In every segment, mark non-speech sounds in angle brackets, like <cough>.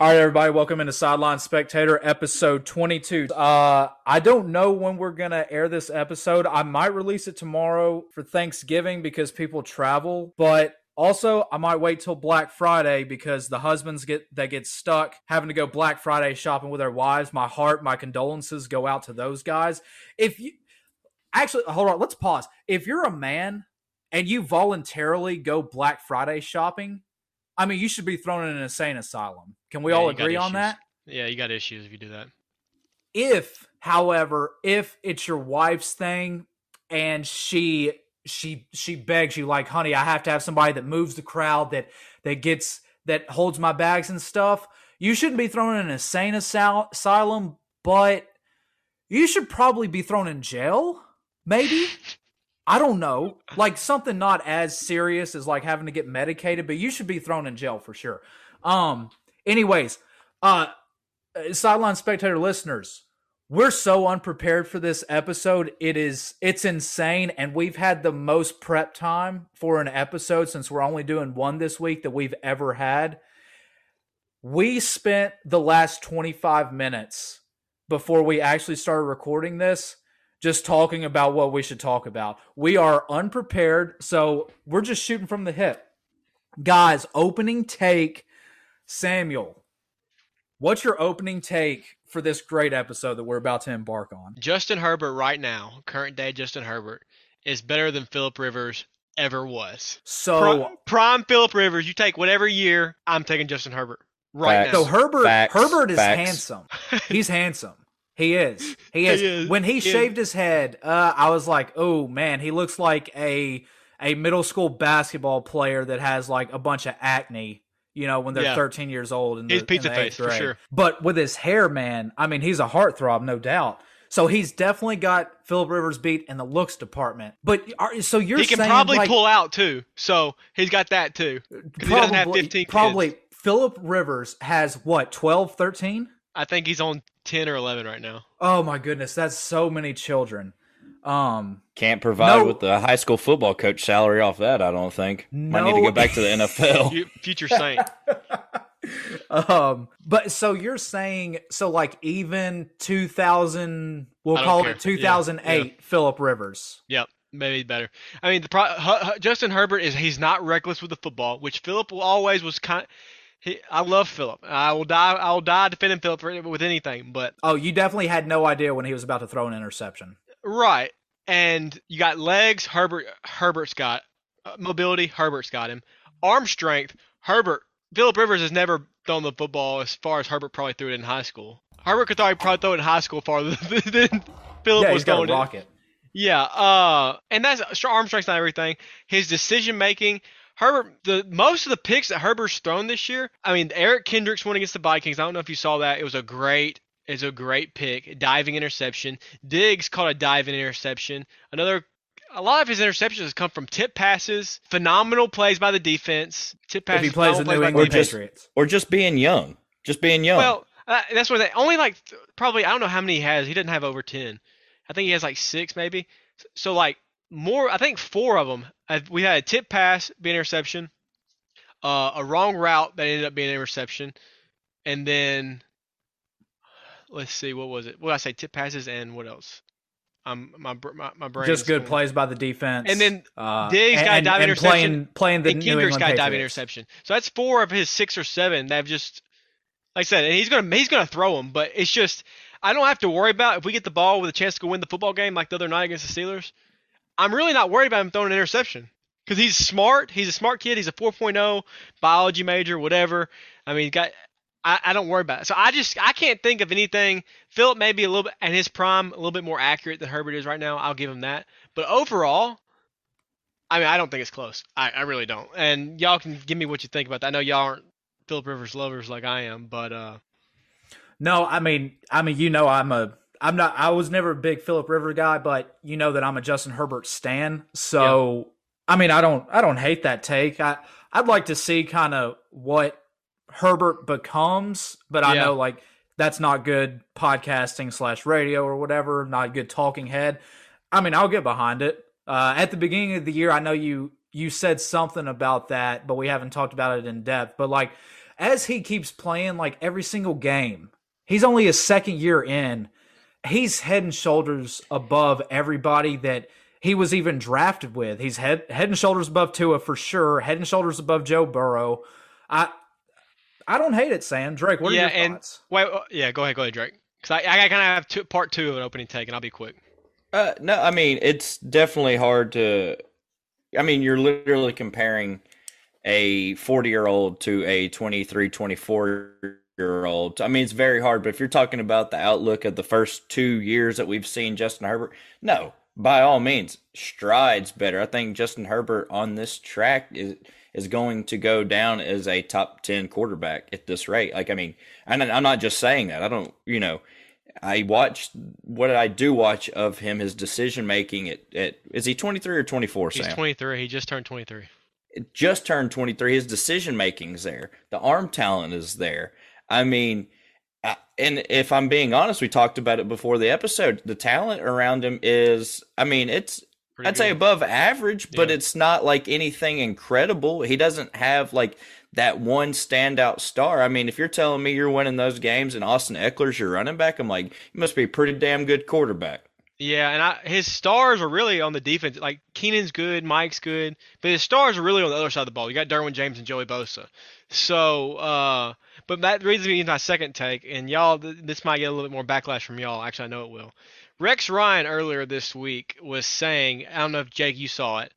All right, everybody, welcome into Sideline Spectator episode 22. Uh, I don't know when we're going to air this episode. I might release it tomorrow for Thanksgiving because people travel, but also I might wait till Black Friday because the husbands get that get stuck having to go Black Friday shopping with their wives. My heart, my condolences go out to those guys. If you actually hold on, let's pause. If you're a man and you voluntarily go Black Friday shopping, I mean, you should be thrown in an insane asylum. Can we Yeah, all agree on that? Yeah, you got issues if you do that. If, however, if it's your wife's thing and she she she begs you like, "Honey, I have to have somebody that moves the crowd that that gets that holds my bags and stuff." You shouldn't be thrown in an insane asy- asylum, but you should probably be thrown in jail. Maybe. <laughs> I don't know. Like something not as serious as like having to get medicated, but you should be thrown in jail for sure. Um anyways, uh sideline spectator listeners, we're so unprepared for this episode. It is it's insane and we've had the most prep time for an episode since we're only doing one this week that we've ever had. We spent the last 25 minutes before we actually started recording this just talking about what we should talk about. We are unprepared, so we're just shooting from the hip. Guys, opening take Samuel. What's your opening take for this great episode that we're about to embark on? Justin Herbert right now, current day Justin Herbert, is better than Philip Rivers ever was. So, Pri- prime Philip Rivers, you take whatever year, I'm taking Justin Herbert right Facts. so. Herbert Facts, Herbert is facts. handsome. He's handsome. He is. He is. He is. When he He is. shaved his head, uh, I was like, "Oh man, he looks like a a middle school basketball player that has like a bunch of acne." You know, when they're Yeah. 13 years old and He's pizza face, for sure. But with his hair, man, I mean, he's a heartthrob, no doubt. So he's definitely got Philip Rivers beat in the looks department. But are, so you're he can saying probably like, pull out too, so he's got that too. 'Cause he doesn't have 15 kids. probably Philip Rivers has what 12, 13? I think he's on 10 or 11 right now. Oh my goodness, that's so many children. Um, Can't provide No. with the high school football coach salary off that. I don't think. No. Might need to go back to the <laughs> NFL. Future Saint. <laughs> um, but so you're saying so like even 2000, we'll call care. it 2008, Philip Rivers. Yep, maybe better. I mean, the pro- Hu- Hu- Justin Herbert is he's not reckless with the football, which Philip always was kind. He, I love Philip. I will die. I will die defending Philip with anything. But Oh, you definitely had no idea when he was about to throw an interception. right, and you got legs. Herbert. Herbert's got uh, mobility. Herbert's got him. Arm strength. Herbert. Philip Rivers has never thrown the football as far as Herbert probably threw it in high school. Herbert could probably, probably throw it in high school farther <laughs> than Philip yeah, was he's got a going. in. rocket. Yeah, uh, and that's arm strength's not everything. His decision making, Herbert, the most of the picks that Herbert's thrown this year. I mean, Eric Kendricks one against the Vikings. I don't know if you saw that. It was a great, it's a great pick, diving interception. Diggs caught a diving interception. Another, a lot of his interceptions has come from tip passes, phenomenal plays by the defense. Tip passes. If he plays the phenomenal New England the defense. Patriots. or just being young. Just being young. Well, uh, that's what they only like th- probably I don't know how many he has. He doesn't have over ten. I think he has like six maybe. S- So like more, I think four of them. We had a tip pass, be an interception, uh, a wrong route that ended up being an interception, and then let's see what was it? Well, I say? Tip passes and what else? Um, my my, my brain. Just good going- plays by the defense. And then uh, Diggs got and, diving and interception, playing, playing the and Kendricks got diving interception. So that's four of his six or seven that have just, like I said, and he's gonna he's gonna throw them, but it's just I don't have to worry about if we get the ball with a chance to go win the football game like the other night against the Steelers. I'm really not worried about him throwing an interception because he's smart. He's a smart kid. He's a 4.0 biology major, whatever. I mean, got. I, I don't worry about it. So I just I can't think of anything. Philip may be a little bit and his prime, a little bit more accurate than Herbert is right now. I'll give him that. But overall, I mean, I don't think it's close. I, I really don't. And y'all can give me what you think about that. I know y'all aren't Philip Rivers lovers like I am, but uh, No, I mean, I mean, you know, I'm a, I'm not, I was never a big Philip River guy, but you know that I'm a Justin Herbert stan. So, I mean, I don't, I don't hate that take. I, I'd like to see kind of what Herbert becomes, but I Yeah. know like that's not good podcasting slash radio or whatever, not good talking head. I mean, I'll get behind it. Uh, at the beginning of the year, I know you you said something about that, but we haven't talked about it in depth. But like as he keeps playing like every single game, he's only a second year in. He's head and shoulders above everybody that he was even drafted with. He's head head and shoulders above Tua for sure. Head and shoulders above Joe Burrow. I I don't hate it, Sam Drake. What are yeah, your and thoughts? wait, uh, yeah, go ahead, go ahead, Drake. Because I, I kind of have two, part two of an opening take, and I'll be quick. Uh, no, I mean it's definitely hard to. I mean, you're literally comparing a 40 year old to a 23, 24 year old. I mean, it's very hard. But if you're talking about the outlook of the first two years that we've seen Justin Herbert, no, by all means, strides better. I think Justin Herbert on this track is is going to go down as a top 10 quarterback at this rate. Like, I mean, and I'm not just saying that. I don't, you know, I watched what I do watch of him, his decision making at, at is he 23 or 24, He's Sam? 23. He just turned 23. just turned 23. His decision making's there. The arm talent is there. I mean, uh, and if I'm being honest, we talked about it before the episode. The talent around him is, I mean, it's Pretty I'd say above average, but Yeah. it's not like anything incredible. He doesn't have like that one standout star. I mean, if you're telling me you're winning those games and Austin Ekeler's your running back, I'm like, you must be a pretty damn good quarterback. Yeah, and I, his stars are really on the defense. Like Keenan's good, Mike's good, but his stars are really on the other side of the ball. You got Derwin James and Joey Bosa. So, uh, but that leads me into my second take, and y'all, this might get a little bit more backlash from y'all. Actually, I know it will. Rex Ryan earlier this week was saying, I don't know if Jake you saw it.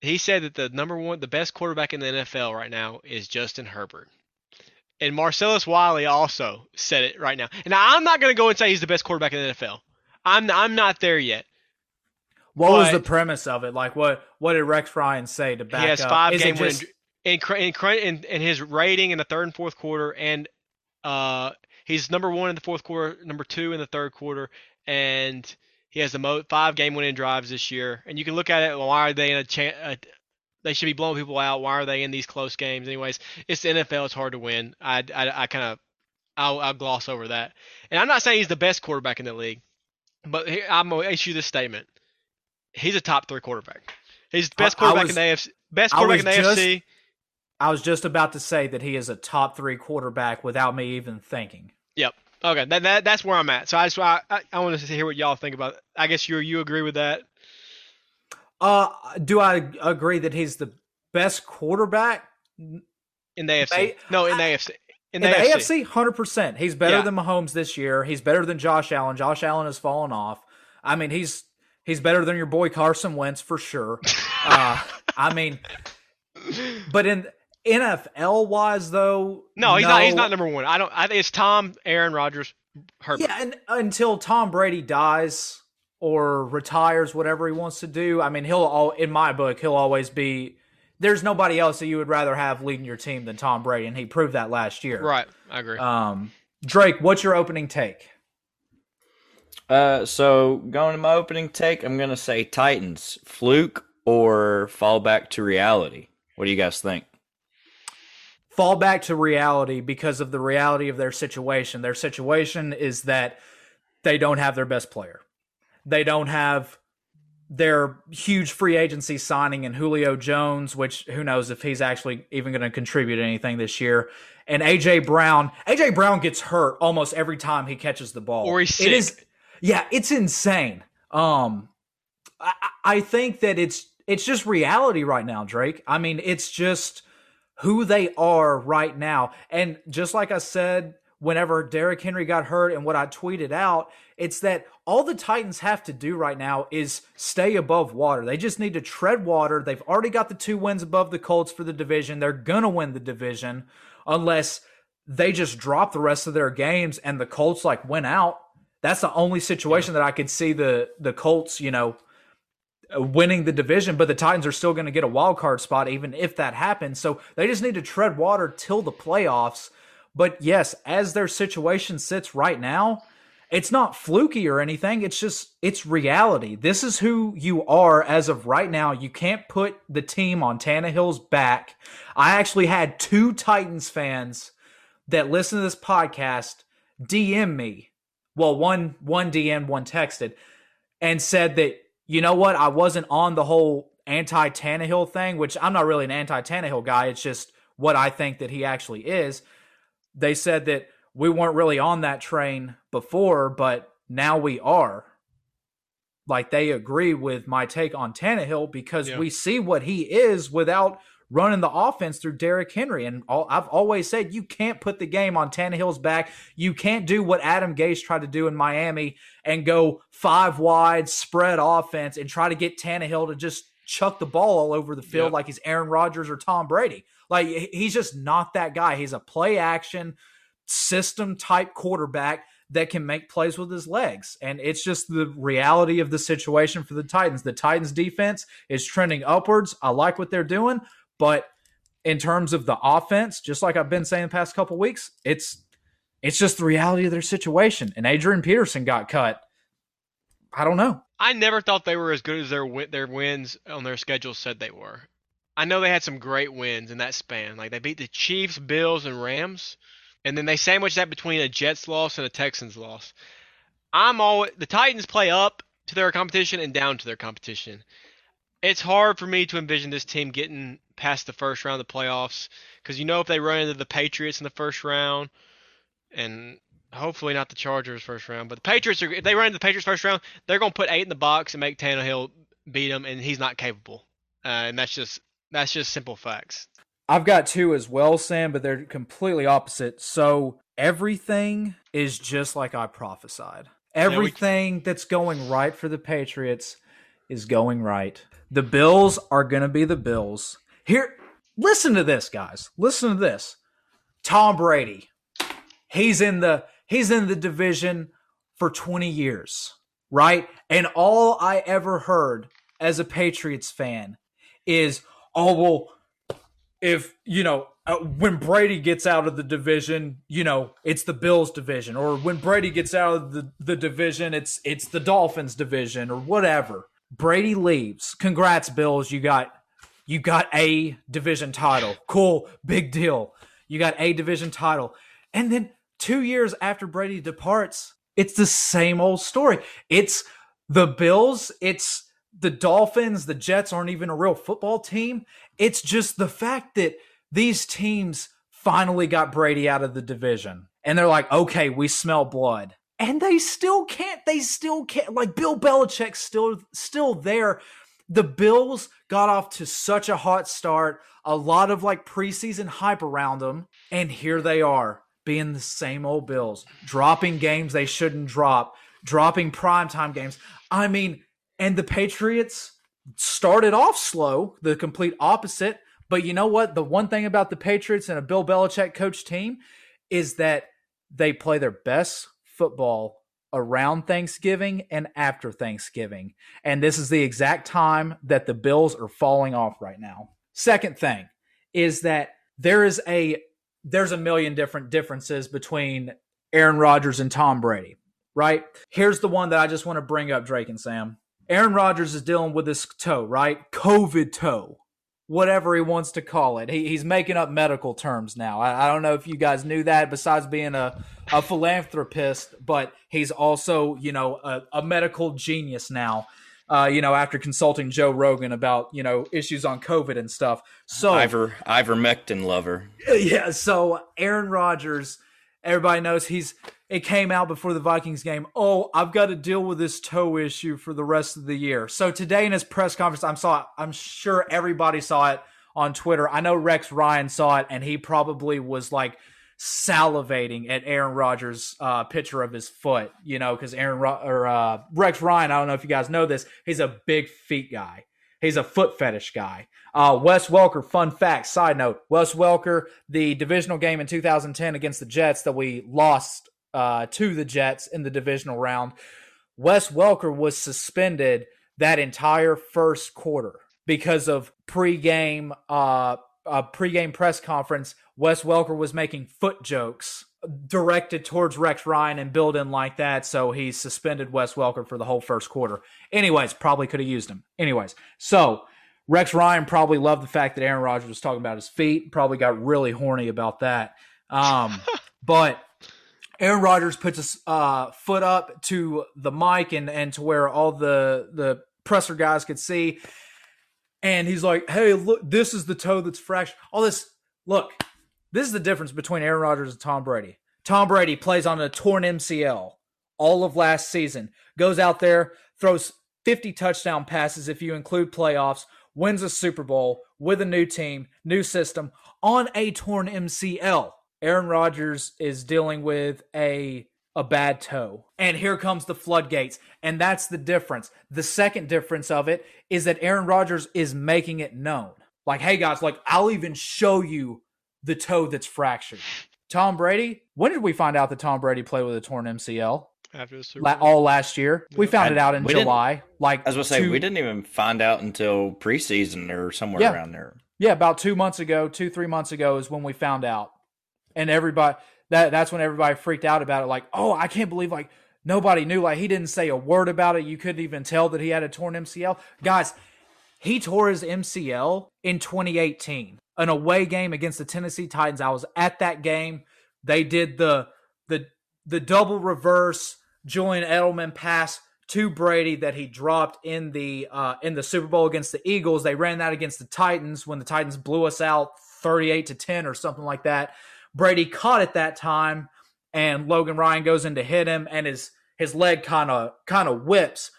He said that the number one, the best quarterback in the NFL right now is Justin Herbert. And Marcellus Wiley also said it right now. And I'm not going to go and say he's the best quarterback in the NFL. I'm I'm not there yet. What was the premise of it? Like, what what did Rex Ryan say to back he has up? five it game just- in, in in his rating in the third and fourth quarter, and uh, he's number one in the fourth quarter, number two in the third quarter, and he has the mo- five game winning drives this year. And you can look at it. Why are they in a chance? Uh, they should be blowing people out. Why are they in these close games? Anyways, it's the NFL. It's hard to win. I I, I kind of I'll, I'll gloss over that. And I'm not saying he's the best quarterback in the league, but here, I'm gonna issue this statement. He's a top three quarterback. He's the best quarterback was- in the AFC. Best quarterback in the just- AFC. I was just about to say that he is a top three quarterback without me even thinking. Yep. Okay. That, that that's where I'm at. So I just I I, I want to hear what y'all think about. It. I guess you you agree with that. Uh, do I agree that he's the best quarterback in the AFC. No, in the AFC. In in the, the AFC. AFC? Hundred percent. He's better Yeah. than Mahomes this year. He's better than Josh Allen. Josh Allen has fallen off. I mean, he's he's better than your boy Carson Wentz for sure. <laughs> uh, I mean, but in NFL wise though, No, he's not. He's not number one. I don't. I think it's Tom, Aaron Rodgers, Herbert. Yeah, and until Tom Brady dies or retires, whatever he wants to do, I mean, he'll all in my book, he'll always be. There's nobody else that you would rather have leading your team than Tom Brady, and he proved that last year. Right. I agree. Um, Drake, what's your opening take? Uh, so going to my opening take, I'm gonna say Titans fluke or fall back to reality. What do you guys think? Fall back to reality because of the reality of their situation. Their situation is that they don't have their best player. They don't have their huge free agency signing in Julio Jones, which who knows if he's actually even going to contribute anything this year. And AJ Brown, AJ Brown gets hurt almost every time he catches the ball. Or he's It is, yeah, it's insane. Um, I I think that it's it's just reality right now, Drake. I mean, it's just who they are right now. And just like I said, whenever Derrick Henry got hurt and what I tweeted out, it's that all the Titans have to do right now is stay above water. They just need to tread water. They've already got the two wins above the Colts for the division. They're going to win the division unless they just drop the rest of their games and the Colts like win out. That's the only situation that I could see the the Colts, you know, winning the division, but the Titans are still going to get a wild card spot even if that happens. So they just need to tread water till the playoffs. But yes, as their situation sits right now, it's not fluky or anything. It's just it's reality. This is who you are as of right now. You can't put the team on Tannehill's back. I actually had two Titans fans that listen to this podcast DM me. Well, one one DM, one texted, and said that you know what, I wasn't on the whole anti Tannehill thing, which I'm not really an anti Tannehill guy. It's just what I think that he actually is. they said that we weren't really on that train before, but now we are. Like they agree with my take on Tannehill because Yeah. we see what he is without running the offense through Derrick Henry. And all, I've always said you can't put the game on Tannehill's back. You can't do what Adam Gase tried to do in Miami and go five wide spread offense and try to get Tannehill to just chuck the ball all over the field Yep. like he's Aaron Rodgers or Tom Brady. Like he's just not that guy. He's a play action system type quarterback that can make plays with his legs. And it's just the reality of the situation for the Titans. The Titans defense is trending upwards. I like what they're doing, but in terms of the offense, just like I've been saying the past couple weeks, it's it's just the reality of their situation. And Adrian Peterson got cut. I don't know. I never thought they were as good as their their wins on their schedule said they were. I know they had some great wins in that span. Like they beat the Chiefs, Bills, and Rams, and then they sandwiched that between a Jets loss and a Texans loss. I'm always the Titans play up to their competition and down to their competition. It's hard for me to envision this team getting past the first round of the playoffs because you know if they run into the Patriots in the first round, and hopefully not the Chargers first round, but the Patriots are if they run into the Patriots first round, they're gonna put eight in the box and make Tannehill beat him, and he's not capable. Uh, and that's just that's just simple facts. I've got two as well, Sam, but they're completely opposite. So everything is just like I prophesied. we- Everything that's going right for the Patriots is going right. The Bills are going to be the Bills. Here, listen to this, guys. Listen to this. Tom Brady. He's in the he's in the division for 20 years, right? And all I ever heard as a Patriots fan is, "Oh, well, if you know uh, when Brady gets out of the division, you know it's the Bills division, or when Brady gets out of the, the division, it's it's the Dolphins division, or whatever. Brady leaves. Congrats, Bills. You got you got a division title. Cool, big deal. You got a division title, and then two years after Brady departs, it's the same old story. It's the Bills. It's the Dolphins. The Jets aren't even a real football team. It's just the fact that these teams finally got Brady out of the division. And they're like, okay, we smell blood. And they still can't, they still can't, like Bill Belichick's still still there. The Bills got off to such a hot start, a lot of like preseason hype around them, and here they are, being the same old Bills, dropping games they shouldn't drop, dropping primetime games. I mean, and the Patriots started off slow, the complete opposite. But you know what? The one thing about the Patriots and a Bill Belichick coach team is that they play their best football around Thanksgiving and after Thanksgiving. And this is the exact time that the Bills are falling off right now. Second thing is that there is a there's a million different differences between Aaron Rodgers and Tom Brady, right? Here's the one that I just want to bring up Drake and Sam. Aaron Rodgers is dealing with this toe, right? COVID toe, whatever he wants to call it. He, he's making up medical terms now. I, I don't know if you guys knew that, besides being a, a philanthropist, but he's also, you know, a, a medical genius now. Uh, you know, after consulting Joe Rogan about you know issues on COVID and stuff. So Ivor ivermectin lover. <laughs> yeah, so Aaron Rodgers, everybody knows he's it came out before the Vikings game. Oh, I've got to deal with this toe issue for the rest of the year. So today in his press conference, I'm saw I'm sure everybody saw it on Twitter. I know Rex Ryan saw it and he probably was like salivating at Aaron Rodgers' uh, picture of his foot, you know, because Aaron Ro- or uh, Rex Ryan, I don't know if you guys know this, he's a big feet guy. He's a foot fetish guy. Uh, Wes Welker, fun fact, side note, Wes Welker, the divisional game in 2010 against the Jets that we lost uh, to the Jets in the divisional round, Wes Welker was suspended that entire first quarter because of pregame uh, a pregame press conference. Wes Welker was making foot jokes directed towards Rex Ryan and building like that, so he suspended Wes Welker for the whole first quarter. Anyways, probably could have used him. Anyways, so Rex Ryan probably loved the fact that Aaron Rodgers was talking about his feet. Probably got really horny about that. Um, <laughs> but Aaron Rodgers puts his uh, foot up to the mic and and to where all the the presser guys could see, and he's like, "Hey, look, this is the toe that's fresh." All this, look, This is the difference between Aaron Rodgers and Tom Brady. Tom Brady plays on a torn MCL all of last season, goes out there, throws 50 touchdown passes if you include playoffs, wins a Super Bowl with a new team, new system on a torn MCL. Aaron Rodgers is dealing with a a bad toe. And here comes the floodgates. And that's the difference. The second difference of it is that Aaron Rodgers is making it known. Like, hey guys, like I'll even show you the toe that's fractured. Tom Brady, when did we find out that Tom Brady played with a torn MCL? After the Super La- all last year. We found I- it out in July. Like I was gonna say two- we didn't even find out until preseason or somewhere Yeah. around there. Yeah, about two months ago, two three months ago is when we found out, and everybody that that's when everybody freaked out about it. Like, oh, I can't believe like nobody knew. Like he didn't say a word about it. You couldn't even tell that he had a torn MCL. Guys, he tore his MCL in 2018, an away game against the Tennessee Titans. I was at that game. They did the the the double reverse Julian Edelman pass to Brady that he dropped in the uh, in the Super Bowl against the Eagles. They ran that against the Titans when the Titans blew us out 38 to 10 or something like that. Brady caught it that time and Logan Ryan goes in to hit him and his his leg kind of kind of whips.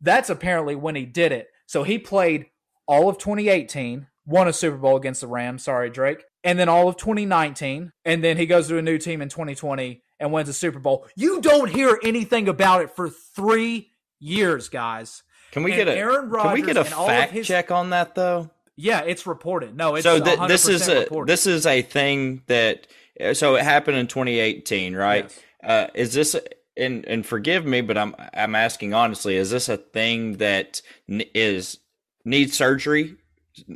That's apparently when he did it. So he played all of 2018, won a Super Bowl against the Rams, sorry Drake, and then all of 2019, and then he goes to a new team in 2020 and wins a Super Bowl. You don't hear anything about it for 3 years, guys. Can we And get a Aaron Can we Rodgers get a and all of fact his- check on that though? Yeah, it's reported. No, it's so th- this is 100% a reported. this is a thing that so it happened in 2018, right? Yes. Uh, is this and and forgive me, but I'm I'm asking honestly, is this a thing that is needs surgery?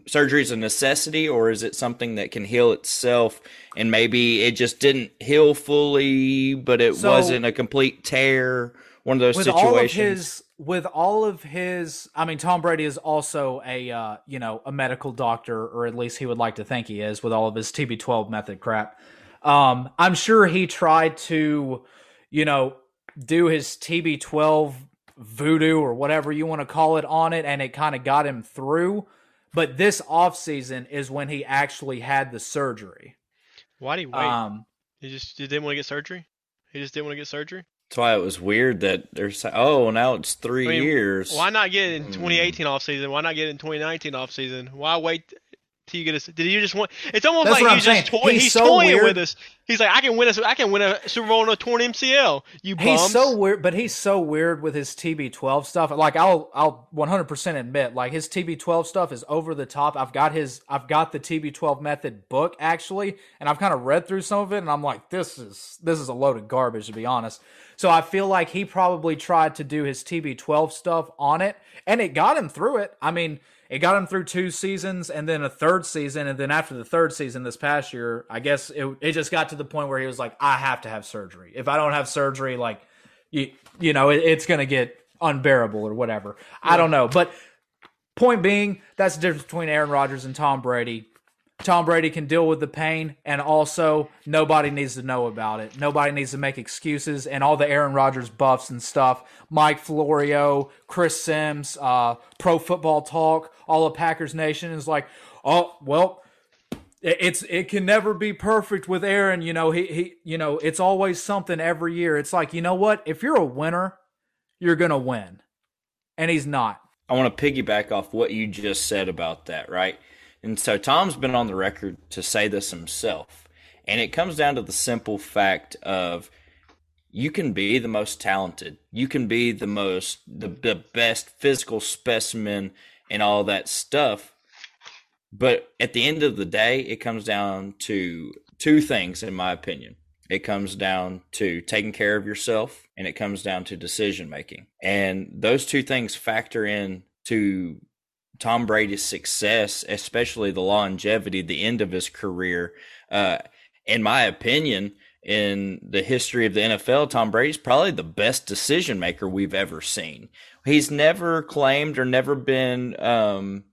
Surgery is a necessity, or is it something that can heal itself? And maybe it just didn't heal fully, but it So- wasn't a complete tear. One of those with situations. all of his with all of his i mean tom brady is also a uh, you know a medical doctor or at least he would like to think he is with all of his tb12 method crap um i'm sure he tried to you know do his tb12 voodoo or whatever you want to call it on it and it kind of got him through but this off season is when he actually had the surgery Why did he wait? um he just he didn't want to get surgery. He just didn't want to get surgery. That's why it was weird that they're saying, "Oh, now it's three I mean, years." Why not get it in Hmm. 2018 off season? Why not get it in 2019 off season? Why wait till you get a? Did you just want? It's almost That's like he's just toy, He's he's, so toying weird. with us. He's like, I can win a, I can win a Super Bowl on a torn MCL. You bums. He's so weird, but he's so weird with his TB12 stuff. Like I'll I'll 100% admit, like his TB12 stuff is over the top. I've got his I've got the TB12 method book actually, and I've kind of read through some of it, and I'm like, this is this is a load of garbage to be honest. So I feel like he probably tried to do his TB12 stuff on it, and it got him through it. I mean. It got him through two seasons and then a third season. And then after the third season this past year, I guess it, it just got to the point where he was like, I have to have surgery. If I don't have surgery, like, you, you know, it, it's going to get unbearable or whatever. I don't know. But point being, that's the difference between Aaron Rodgers and Tom Brady. Tom Brady can deal with the pain, and also nobody needs to know about it. Nobody needs to make excuses, and all the Aaron Rodgers buffs and stuff. Mike Florio, Chris Sims, uh, Pro Football Talk, all of Packers Nation is like, oh well, it- it's it can never be perfect with Aaron. You know he he you know it's always something every year. It's like you know what? If you're a winner, you're gonna win, and he's not. I want to piggyback off what you just said about that, right? And so Tom's been on the record to say this himself. And it comes down to the simple fact of you can be the most talented. You can be the most the, the best physical specimen and all that stuff. But at the end of the day, it comes down to two things in my opinion. It comes down to taking care of yourself and it comes down to decision making. And those two things factor in to Tom Brady's success, especially the longevity, the end of his career. Uh, in my opinion, in the history of the NFL, Tom Brady's probably the best decision maker we've ever seen. He's never claimed or never been, um,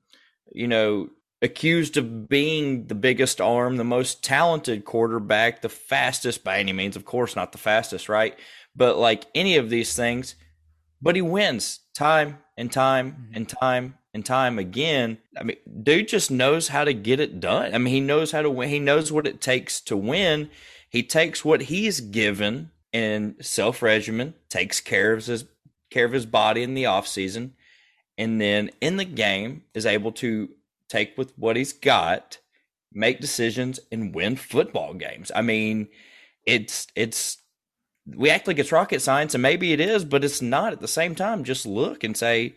you know, accused of being the biggest arm, the most talented quarterback, the fastest by any means. Of course, not the fastest, right? But like any of these things, but he wins time and time and time and time again. I mean, dude just knows how to get it done. I mean, he knows how to win. He knows what it takes to win. He takes what he's given in self regimen, takes care of his care of his body in the off season, and then in the game is able to take with what he's got, make decisions, and win football games. I mean, it's it's we act like it's rocket science, and maybe it is, but it's not at the same time. Just look and say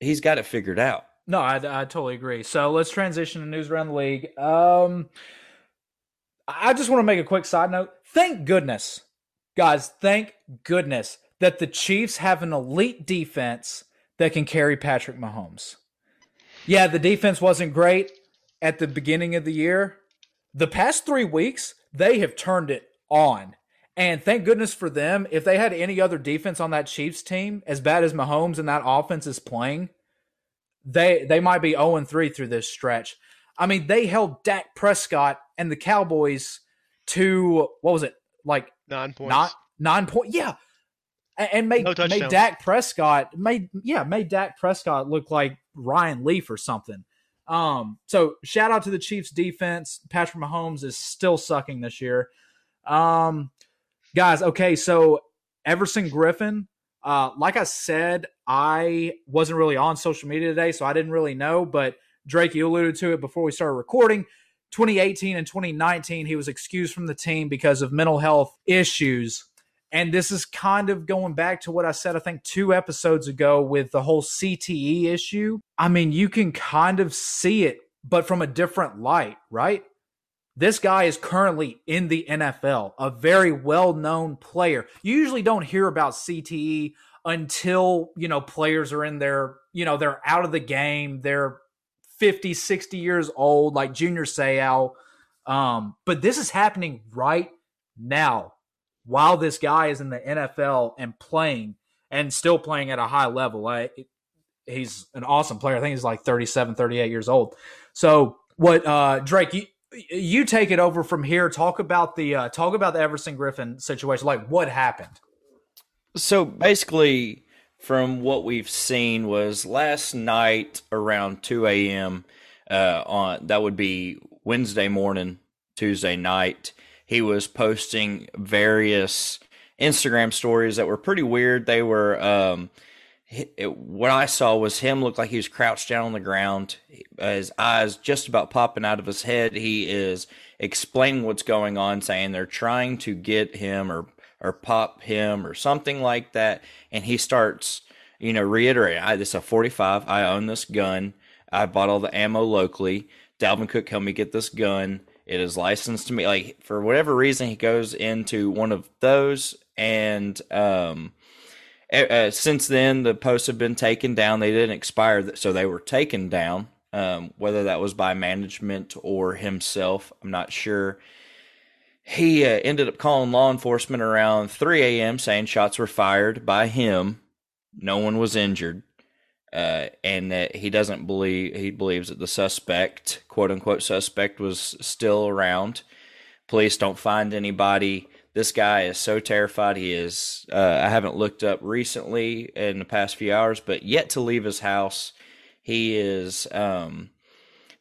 he's got it figured out. No, I, I totally agree. So let's transition to news around the league. Um, I just want to make a quick side note. Thank goodness, guys, thank goodness that the Chiefs have an elite defense that can carry Patrick Mahomes. Yeah, the defense wasn't great at the beginning of the year. The past three weeks, they have turned it on. And thank goodness for them. If they had any other defense on that Chiefs team, as bad as Mahomes and that offense is playing, they they might be 0 3 through this stretch. I mean, they held Dak Prescott and the Cowboys to what was it? Like nine points. Not nine point. Yeah. And made no made Dak Prescott made yeah, made Dak Prescott look like Ryan Leaf or something. Um, so shout out to the Chiefs defense. Patrick Mahomes is still sucking this year. Um, guys, okay, so Everson Griffen, uh, like I said, I wasn't really on social media today, so I didn't really know, but Drake, you alluded to it before we started recording. 2018 and 2019, he was excused from the team because of mental health issues. And this is kind of going back to what I said, I think, two episodes ago with the whole CTE issue. I mean, you can kind of see it, but from a different light, right? This guy is currently in the NFL, a very well known player. You usually don't hear about CTE until, you know, players are in their, you know, they're out of the game, they're 50, 60 years old, like Junior Seau. Um, but this is happening right now while this guy is in the NFL and playing and still playing at a high level. I, he's an awesome player. I think he's like 37, 38 years old. So what, uh, Drake, you, you take it over from here. Talk about the, uh, talk about the Everson Griffen situation. Like what happened? So basically, from what we've seen was last night around 2 a.m. Uh, on that would be Wednesday morning, Tuesday night. He was posting various Instagram stories that were pretty weird. They were um, it, what I saw was him look like he was crouched down on the ground, his eyes just about popping out of his head. He is explaining what's going on, saying they're trying to get him or or pop him or something like that. And he starts, you know, reiterating, I, this is a 45. I own this gun. I bought all the ammo locally. Dalvin Cook helped me get this gun. It is licensed to me. Like, for whatever reason, he goes into one of those. And, um, uh, since then, the posts have been taken down. They didn't expire, so they were taken down. Um, whether that was by management or himself, I'm not sure he uh, ended up calling law enforcement around 3 a.m. saying shots were fired by him. No one was injured. Uh, and that he doesn't believe, he believes that the suspect, quote unquote suspect, was still around. Police don't find anybody. This guy is so terrified. He is, uh, I haven't looked up recently in the past few hours, but yet to leave his house. He is, um,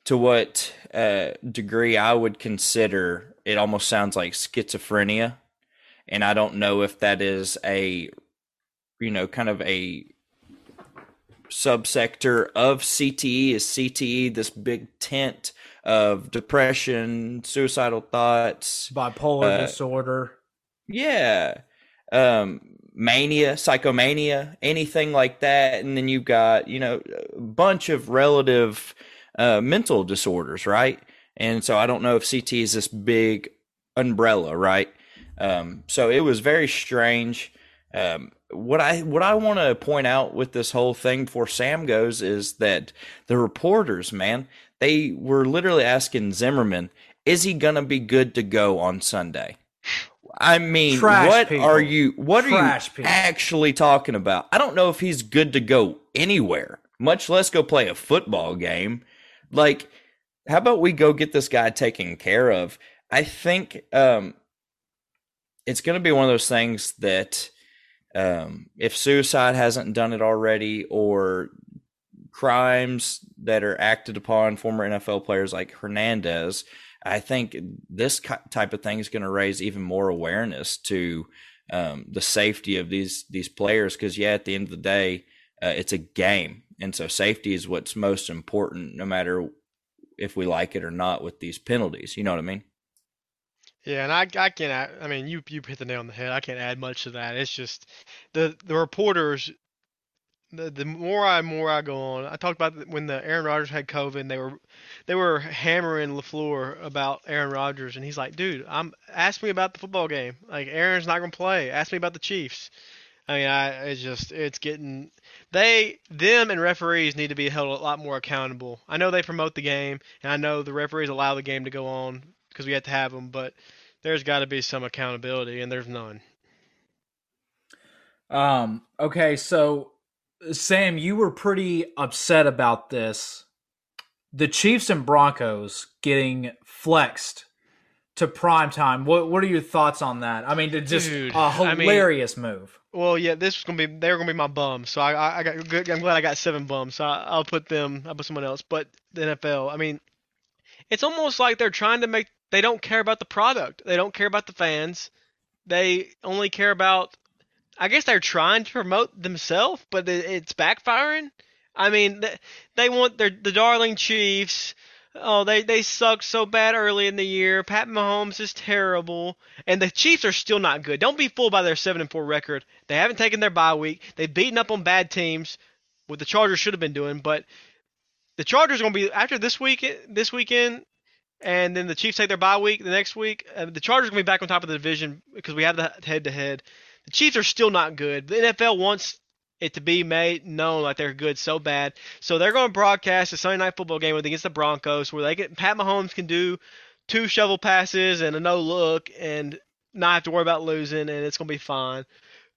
to what uh, degree I would consider it almost sounds like schizophrenia. And I don't know if that is a, you know, kind of a subsector of CTE. Is CTE this big tent of depression, suicidal thoughts, bipolar uh, disorder? Yeah. Um, mania, psychomania, anything like that. And then you've got, you know, a bunch of relative uh, mental disorders, right? And so I don't know if CT is this big umbrella, right? Um, so it was very strange. Um, what I what I want to point out with this whole thing before Sam goes is that the reporters, man, they were literally asking Zimmerman, "Is he gonna be good to go on Sunday?" I mean, Trash what people. are you what Trash are you people. actually talking about? I don't know if he's good to go anywhere, much less go play a football game. Like how about we go get this guy taken care of? I think um, it's going to be one of those things that um, if suicide hasn't done it already, or crimes that are acted upon former NFL players like Hernandez, I think this type of thing is going to raise even more awareness to um, the safety of these these players. Because yeah, at the end of the day, uh, it's a game, and so safety is what's most important, no matter if we like it or not. With these penalties, you know what I mean? Yeah, and I I can't. I mean, you you hit the nail on the head. I can't add much to that. It's just the the reporters the, the more I more I go on, I talked about when the Aaron Rodgers had COVID, they were they were hammering LaFleur about Aaron Rodgers, and he's like, dude, I'm ask me about the football game. Like Aaron's not gonna play. Ask me about the Chiefs. I mean, I it's just it's getting they them and referees need to be held a lot more accountable. I know they promote the game, and I know the referees allow the game to go on because we have to have them, but there's got to be some accountability, and there's none. Um. Okay. So Sam, you were pretty upset about this. The Chiefs and Broncos getting flexed to prime time. What what are your thoughts on that? I mean, just Dude, a hilarious I mean, move. Well, yeah, this was gonna be they're gonna be my bums. So I I got good. I'm glad I got seven bums. So I, will put them. I'll put someone else. But the NFL. I mean, it's almost like they're trying to make. They don't care about the product. They don't care about the fans. They only care about I guess they're trying to promote themselves, but it's backfiring. I mean, they want their the darling Chiefs. Oh, they they sucked so bad early in the year. Pat Mahomes is terrible, and the Chiefs are still not good. Don't be fooled by their seven and four record. They haven't taken their bye week. They've beaten up on bad teams, what the Chargers should have been doing. But the Chargers are going to be after this week this weekend, and then the Chiefs take their bye week the next week. Uh, the Chargers are going to be back on top of the division because we have the head to head. The Chiefs are still not good. The NFL wants it to be made known like they're good so bad. So they're going to broadcast a Sunday night football game with against the Broncos where they get Pat Mahomes can do two shovel passes and a no look and not have to worry about losing and it's going to be fine.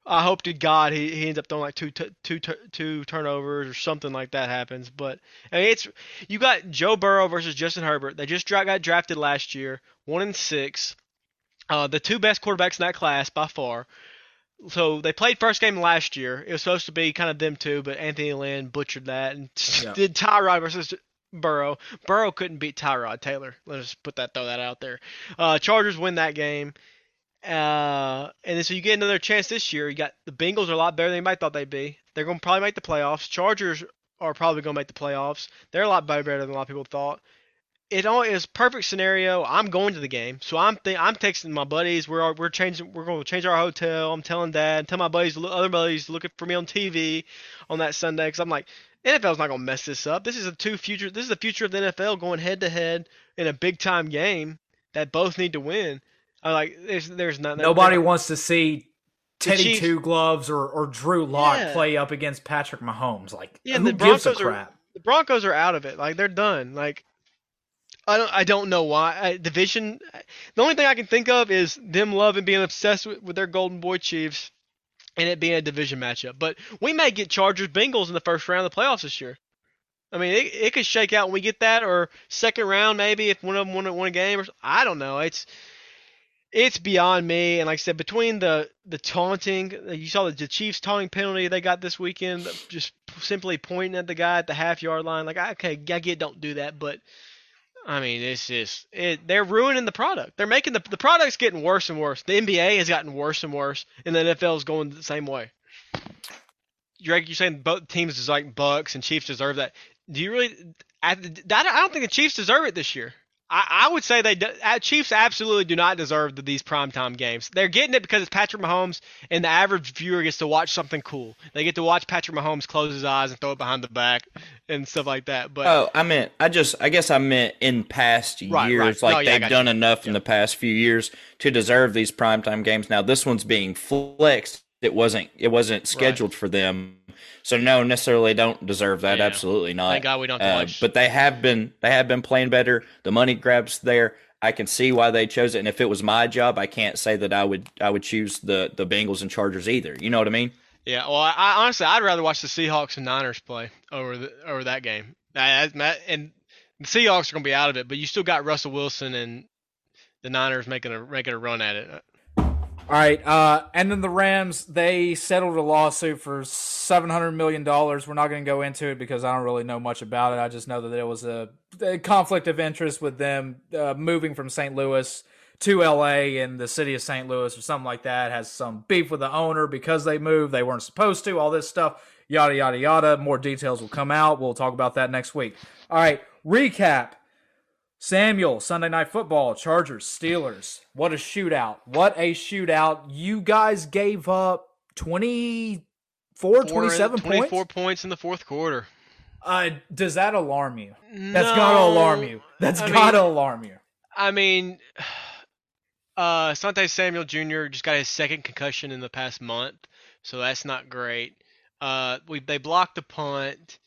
I hope to God he, he ends up throwing like two, t- two, t- two turnovers or something like that happens. But I mean, it's you got Joe Burrow versus Justin Herbert. They just dra- got drafted last year, one and six. Uh, the two best quarterbacks in that class by far so they played first game last year. It was supposed to be kind of them two, but Anthony Lynn butchered that and <laughs> yeah. did Tyrod versus Burrow. Burrow couldn't beat Tyrod Taylor. Let's put that throw that out there. Uh, Chargers win that game. Uh, and then so you get another chance this year. You got the Bengals are a lot better than anybody thought they'd be. They're going to probably make the playoffs. Chargers are probably going to make the playoffs. They're a lot better than a lot of people thought it all is perfect scenario. I'm going to the game, so I'm th- I'm texting my buddies. We're we're changing. We're going to change our hotel. I'm telling Dad, tell my buddies, other buddies, looking for me on TV on that Sunday because I'm like, NFL's not going to mess this up. This is a two future. This is the future of the NFL going head to head in a big time game that both need to win. I like there's there's not nobody wants to see Teddy Two Gloves or, or Drew Lock yeah. play up against Patrick Mahomes. Like, yeah, who the Broncos gives a crap? Are, the Broncos are out of it. Like, they're done. Like, I don't. I don't know why. I, division. The only thing I can think of is them loving being obsessed with, with their Golden Boy Chiefs, and it being a division matchup. But we may get Chargers Bengals in the first round of the playoffs this year. I mean, it, it could shake out when we get that, or second round maybe if one of them won, won a game, or I don't know. It's it's beyond me. And like I said, between the the taunting, you saw the, the Chiefs taunting penalty they got this weekend, just simply pointing at the guy at the half yard line. Like, okay, I get don't do that, but I mean, it's just it. They're ruining the product. They're making the the product's getting worse and worse. The NBA has gotten worse and worse, and the NFL is going the same way. You're you're saying both teams is like Bucs and Chiefs deserve that. Do you really? I, I don't think the Chiefs deserve it this year. I, I would say they uh, Chiefs absolutely do not deserve the, these primetime games. They're getting it because it's Patrick Mahomes, and the average viewer gets to watch something cool. They get to watch Patrick Mahomes close his eyes and throw it behind the back and stuff like that. But oh, I meant I just I guess I meant in past right, years, right. like no, they've done you. enough yeah. in the past few years to deserve these primetime games. Now this one's being flexed. It wasn't it wasn't scheduled right. for them so no, necessarily don't deserve that. Yeah. Absolutely not. Thank God we don't. Uh, but they have been they have been playing better. The money grabs there. I can see why they chose it. And if it was my job, I can't say that I would I would choose the the Bengals and Chargers either. You know what I mean? Yeah. Well, I, honestly I'd rather watch the Seahawks and Niners play over the over that game. and the Seahawks are going to be out of it, but you still got Russell Wilson and the Niners making a making a run at it. All right, uh, and then the Rams they settled a lawsuit for seven hundred million dollars. We're not going to go into it because I don't really know much about it. I just know that there was a, a conflict of interest with them uh, moving from St. Louis to LA and the city of St. Louis or something like that has some beef with the owner because they moved. They weren't supposed to. All this stuff, yada yada yada. More details will come out. We'll talk about that next week. All right, recap. Samuel, Sunday Night Football, Chargers, Steelers. What a shootout. What a shootout. You guys gave up 24, Four- 27 24 points? points in the fourth quarter. Uh, does that alarm you? That's no, got to alarm you. That's got to alarm you. I mean, <sighs> uh, Sante Samuel Jr. just got his second concussion in the past month, so that's not great. Uh, we they blocked the punt.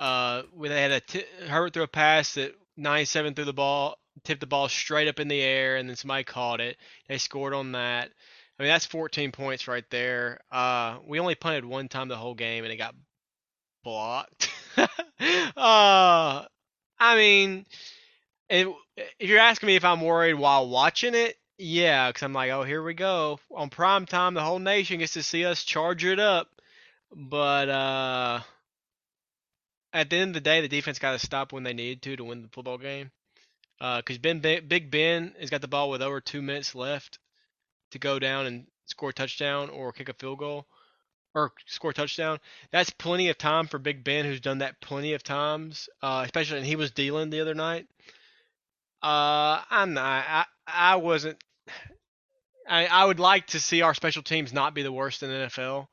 Uh, we they had a t- Herbert threw a pass that 97 threw the ball, tipped the ball straight up in the air, and then somebody caught it. They scored on that. I mean, that's 14 points right there. Uh, we only punted one time the whole game, and it got blocked. <laughs> uh, I mean, it, if you're asking me if I'm worried while watching it, yeah, because I'm like, oh, here we go on prime time. The whole nation gets to see us charge it up. But uh, at the end of the day, the defense got to stop when they needed to to win the football game. Because Ben, Ben, Big Ben has got the ball with over two minutes left to go down and score a touchdown or kick a field goal or score a touchdown. That's plenty of time for Big Ben, who's done that plenty of times, uh, especially and he was dealing the other night. Uh, I'm not. I I wasn't. I I would like to see our special teams not be the worst in the NFL,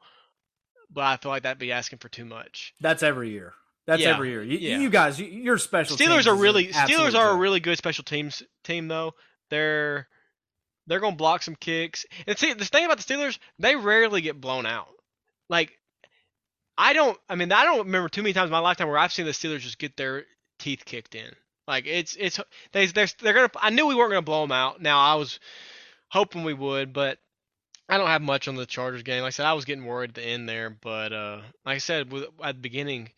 but I feel like that'd be asking for too much. That's every year. That's Yeah, every year. You, yeah. you guys, you, your special teams Steelers are really Steelers are a really good special teams team though. They're they're gonna block some kicks. And see the thing about the Steelers, they rarely get blown out. Like I don't I mean I don't remember too many times in my lifetime where I've seen the Steelers just get their teeth kicked in. Like it's it's they they're, they're gonna I knew we weren't gonna blow them out. Now I was hoping we would, but I don't have much on the Chargers game. Like I said, I was getting worried at the end there, but uh, like I said with, at the beginning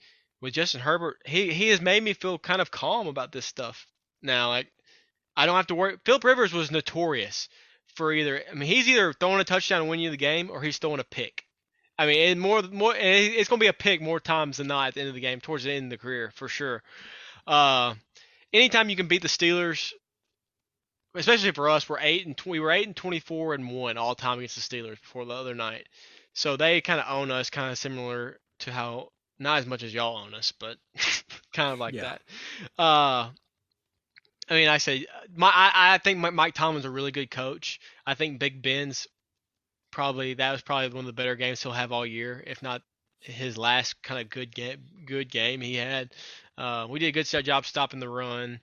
with Justin Herbert, he he has made me feel kind of calm about this stuff now. Like I don't have to worry. Philip Rivers was notorious for either. I mean, he's either throwing a touchdown and winning you the game, or he's throwing a pick. I mean, and more more, it's gonna be a pick more times than not at the end of the game, towards the end of the career for sure. Uh, anytime you can beat the Steelers, especially for us, we're eight and we were eight and twenty four and one all time against the Steelers before the other night. So they kind of own us, kind of similar to how not as much as y'all own us, but <laughs> kind of like Yeah. that. Uh, I mean, I say my I, I think Mike Tomlin's a really good coach. I think Big Ben's probably that was probably one of the better games he'll have all year, if not his last kind of good game good game he had. Uh, we did a good job stopping the run.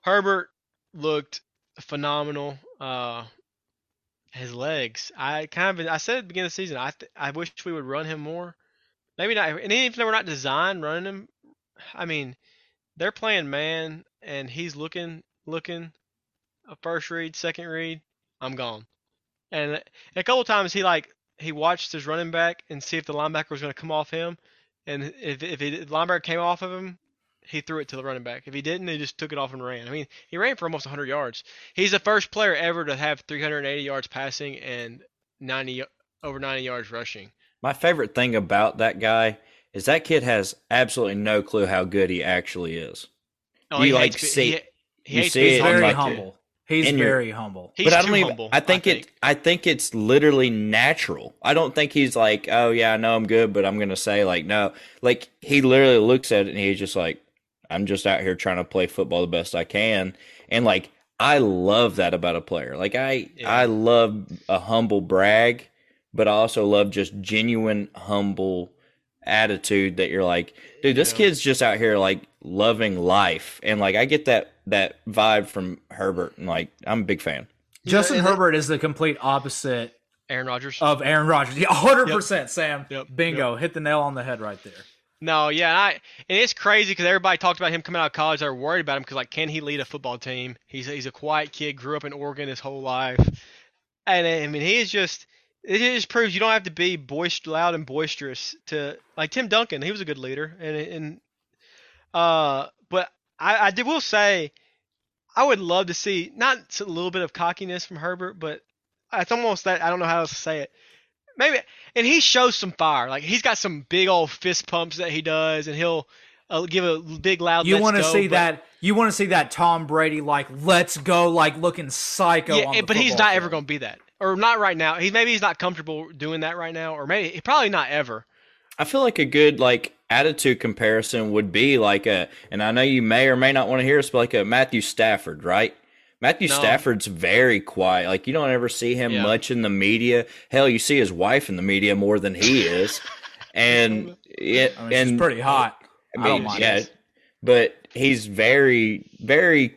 Herbert looked phenomenal. Uh, his legs, I kind of I said at the beginning of the season, I th- I wish we would run him more. Maybe not, and even if they were not designed running him, I mean, they're playing man, and he's looking looking a first read, second read, I'm gone. And a couple times he like he watched his running back and see if the linebacker was going to come off him, and if if, he, if the linebacker came off of him, he threw it to the running back. If he didn't, he just took it off and ran. I mean, he ran for almost 100 yards. He's the first player ever to have 380 yards passing and 90 over 90 yards rushing. My favorite thing about that guy is that kid has absolutely no clue how good he actually is. Oh, You, he like, hates, see- he, he you hates see being it He's very like, humble. He's in very humble. He's but I don't even. humble. I think it. I think it's literally natural. I don't think he's like, oh yeah, I know I'm good, but I'm gonna say like no. Like he literally looks at it and he's just like, I'm just out here trying to play football the best I can, and like I love that about a player. Like I, Yeah. I love a humble brag, but I also love just genuine humble attitude that you're like, dude, this Yeah. kid's just out here like loving life, and like I get that that vibe from Herbert, and like I'm a big fan. You Justin and Herbert is the complete opposite Aaron Rodgers. of Aaron Rodgers. Yeah, 100%, Sam. Yep, Bingo. Hit the nail on the head right there. No, yeah, and I and it's crazy because everybody talked about him coming out of college. They're worried about him because like, can he lead a football team? He's he's a quiet kid, grew up in Oregon his whole life, and I mean he is just it just proves you don't have to be boist loud and boisterous to like Tim Duncan. He was a good leader, and and uh, but I I did, will say I would love to see not a little bit of cockiness from Herbert, but it's almost that I don't know how else to say it. Maybe, and he shows some fire. Like he's got some big old fist pumps that he does, and he'll uh, give a big loud. You want to see but, that? You want to see that Tom Brady like let's go, like looking psycho. Yeah, but he's not field. ever going to be that, or not right now. He maybe he's not comfortable doing that right now, or maybe probably not ever. I feel like a good like attitude comparison would be like a, and I know you may or may not want to hear this, but like a Matthew Stafford, right? Matthew no. Stafford's very quiet. Like you don't ever see him yeah. much in the media. Hell, you see his wife in the media more than he is, and <laughs> it I mean, and pretty hot. I mean, I yeah, but he's very, very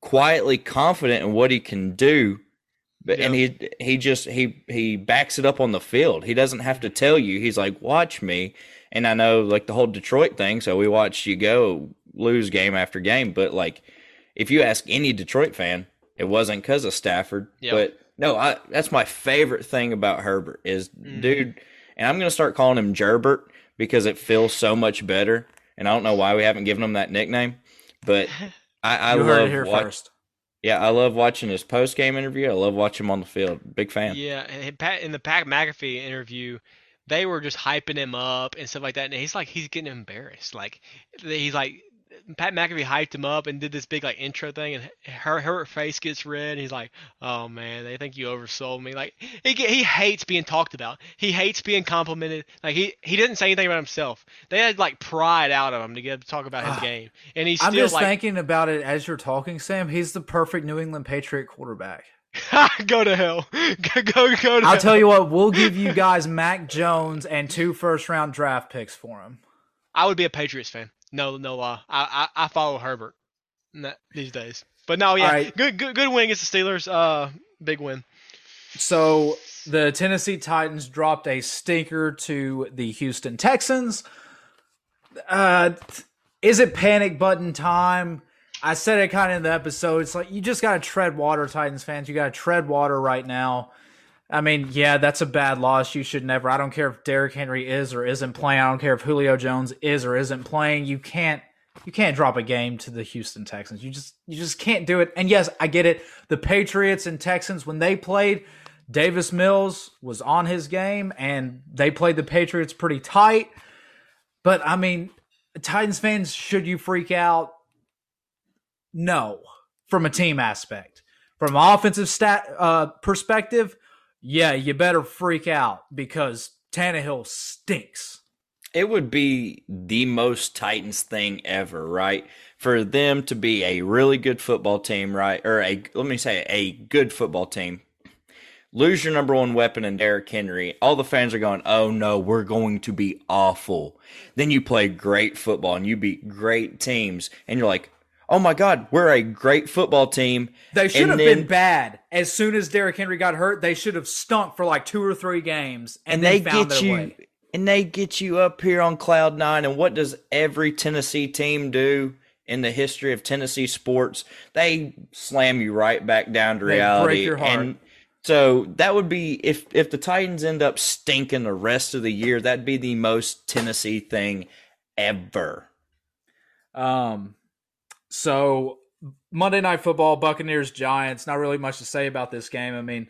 quietly confident in what he can do. But and he he just he he backs it up on the field. He doesn't have to tell you. He's like, watch me. And I know like the whole Detroit thing. So we watched you go lose game after game. But like, if you ask any Detroit fan, it wasn't because of Stafford. Yep. But no, I that's my favorite thing about Herbert is mm-hmm. dude. And I'm gonna start calling him Gerbert because it feels so much better and I don't know why we haven't given him that nickname, but <laughs> I, I you love here watch, first. Yeah, I love watching his post game interview. I love watching him on the field. Big fan. Yeah, and in the Pat McAfee interview, they were just hyping him up and stuff like that, and he's like he's getting embarrassed. Like he's like Pat McAfee hyped him up and did this big like intro thing, and her her face gets red. he's like, "Oh man, they think you oversold me." Like he he hates being talked about. He hates being complimented. Like he he didn't say anything about himself. They had like pride out of him to get to talk about his uh, game, and he's. I'm just like, thinking about it as you're talking, Sam. He's the perfect New England Patriot quarterback. <laughs> go to hell. <laughs> Go go go. To I'll hell. tell you what. We'll give you guys Mac Jones and two first round draft picks for him. I would be a Patriots fan. No, no, uh, I, I, I follow Herbert these days. But no, yeah, right. good, good, good win against the Steelers. Uh, big win. So the Tennessee Titans dropped a stinker to the Houston Texans. Uh, is it panic button time? I said it kind of in the episode. It's like you just got to tread water, Titans fans. You got to tread water right now. I mean, yeah, that's a bad loss. You should never. I don't care if Derrick Henry is or isn't playing. I don't care if Julio Jones is or isn't playing. You can't you can't drop a game to the Houston Texans. You just you just can't do it. And yes, I get it. The Patriots and Texans when they played, Davis Mills was on his game and they played the Patriots pretty tight. But I mean, Titans fans, should you freak out? No, from a team aspect. From offensive stat uh, perspective, yeah, you better freak out because Tannehill stinks. It would be the most Titans thing ever, right? For them to be a really good football team, right? Or a let me say a good football team. Lose your number one weapon in Derrick Henry. All the fans are going, "Oh no, we're going to be awful." Then you play great football and you beat great teams, and you're like, oh my God, we're a great football team. They should and have then, been bad. As soon as Derrick Henry got hurt, they should have stunk for like two or three games, and, and they get you. Way. And they get you up here on cloud nine. And what does every Tennessee team do in the history of Tennessee sports? They slam you right back down to they reality. And so that would be if if the Titans end up stinking the rest of the year, that'd be the most Tennessee thing ever. Um, so Monday Night Football, Buccaneers, Giants. Not really much to say about this game. I mean,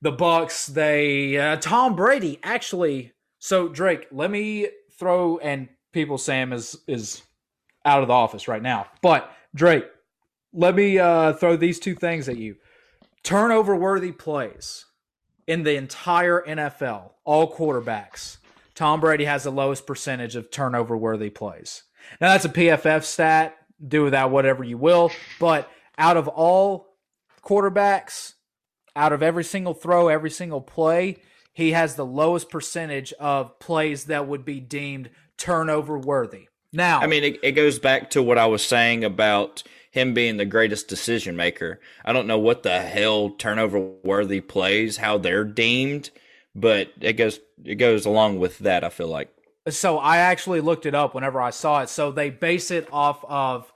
the Bucs. They uh, Tom Brady actually. So Drake, let me throw and people. Sam is is out of the office right now, but Drake, let me uh, throw these two things at you. Turnover worthy plays in the entire NFL, all quarterbacks. Tom Brady has the lowest percentage of turnover worthy plays. Now that's a PFF stat do with that whatever you will. But out of all quarterbacks, out of every single throw, every single play, he has the lowest percentage of plays that would be deemed turnover worthy. Now, I mean, it, it goes back to what I was saying about him being the greatest decision maker. I don't know what the hell turnover worthy plays, how they're deemed, but it goes it goes along with that. I feel like. So I actually looked it up whenever I saw it. So they base it off of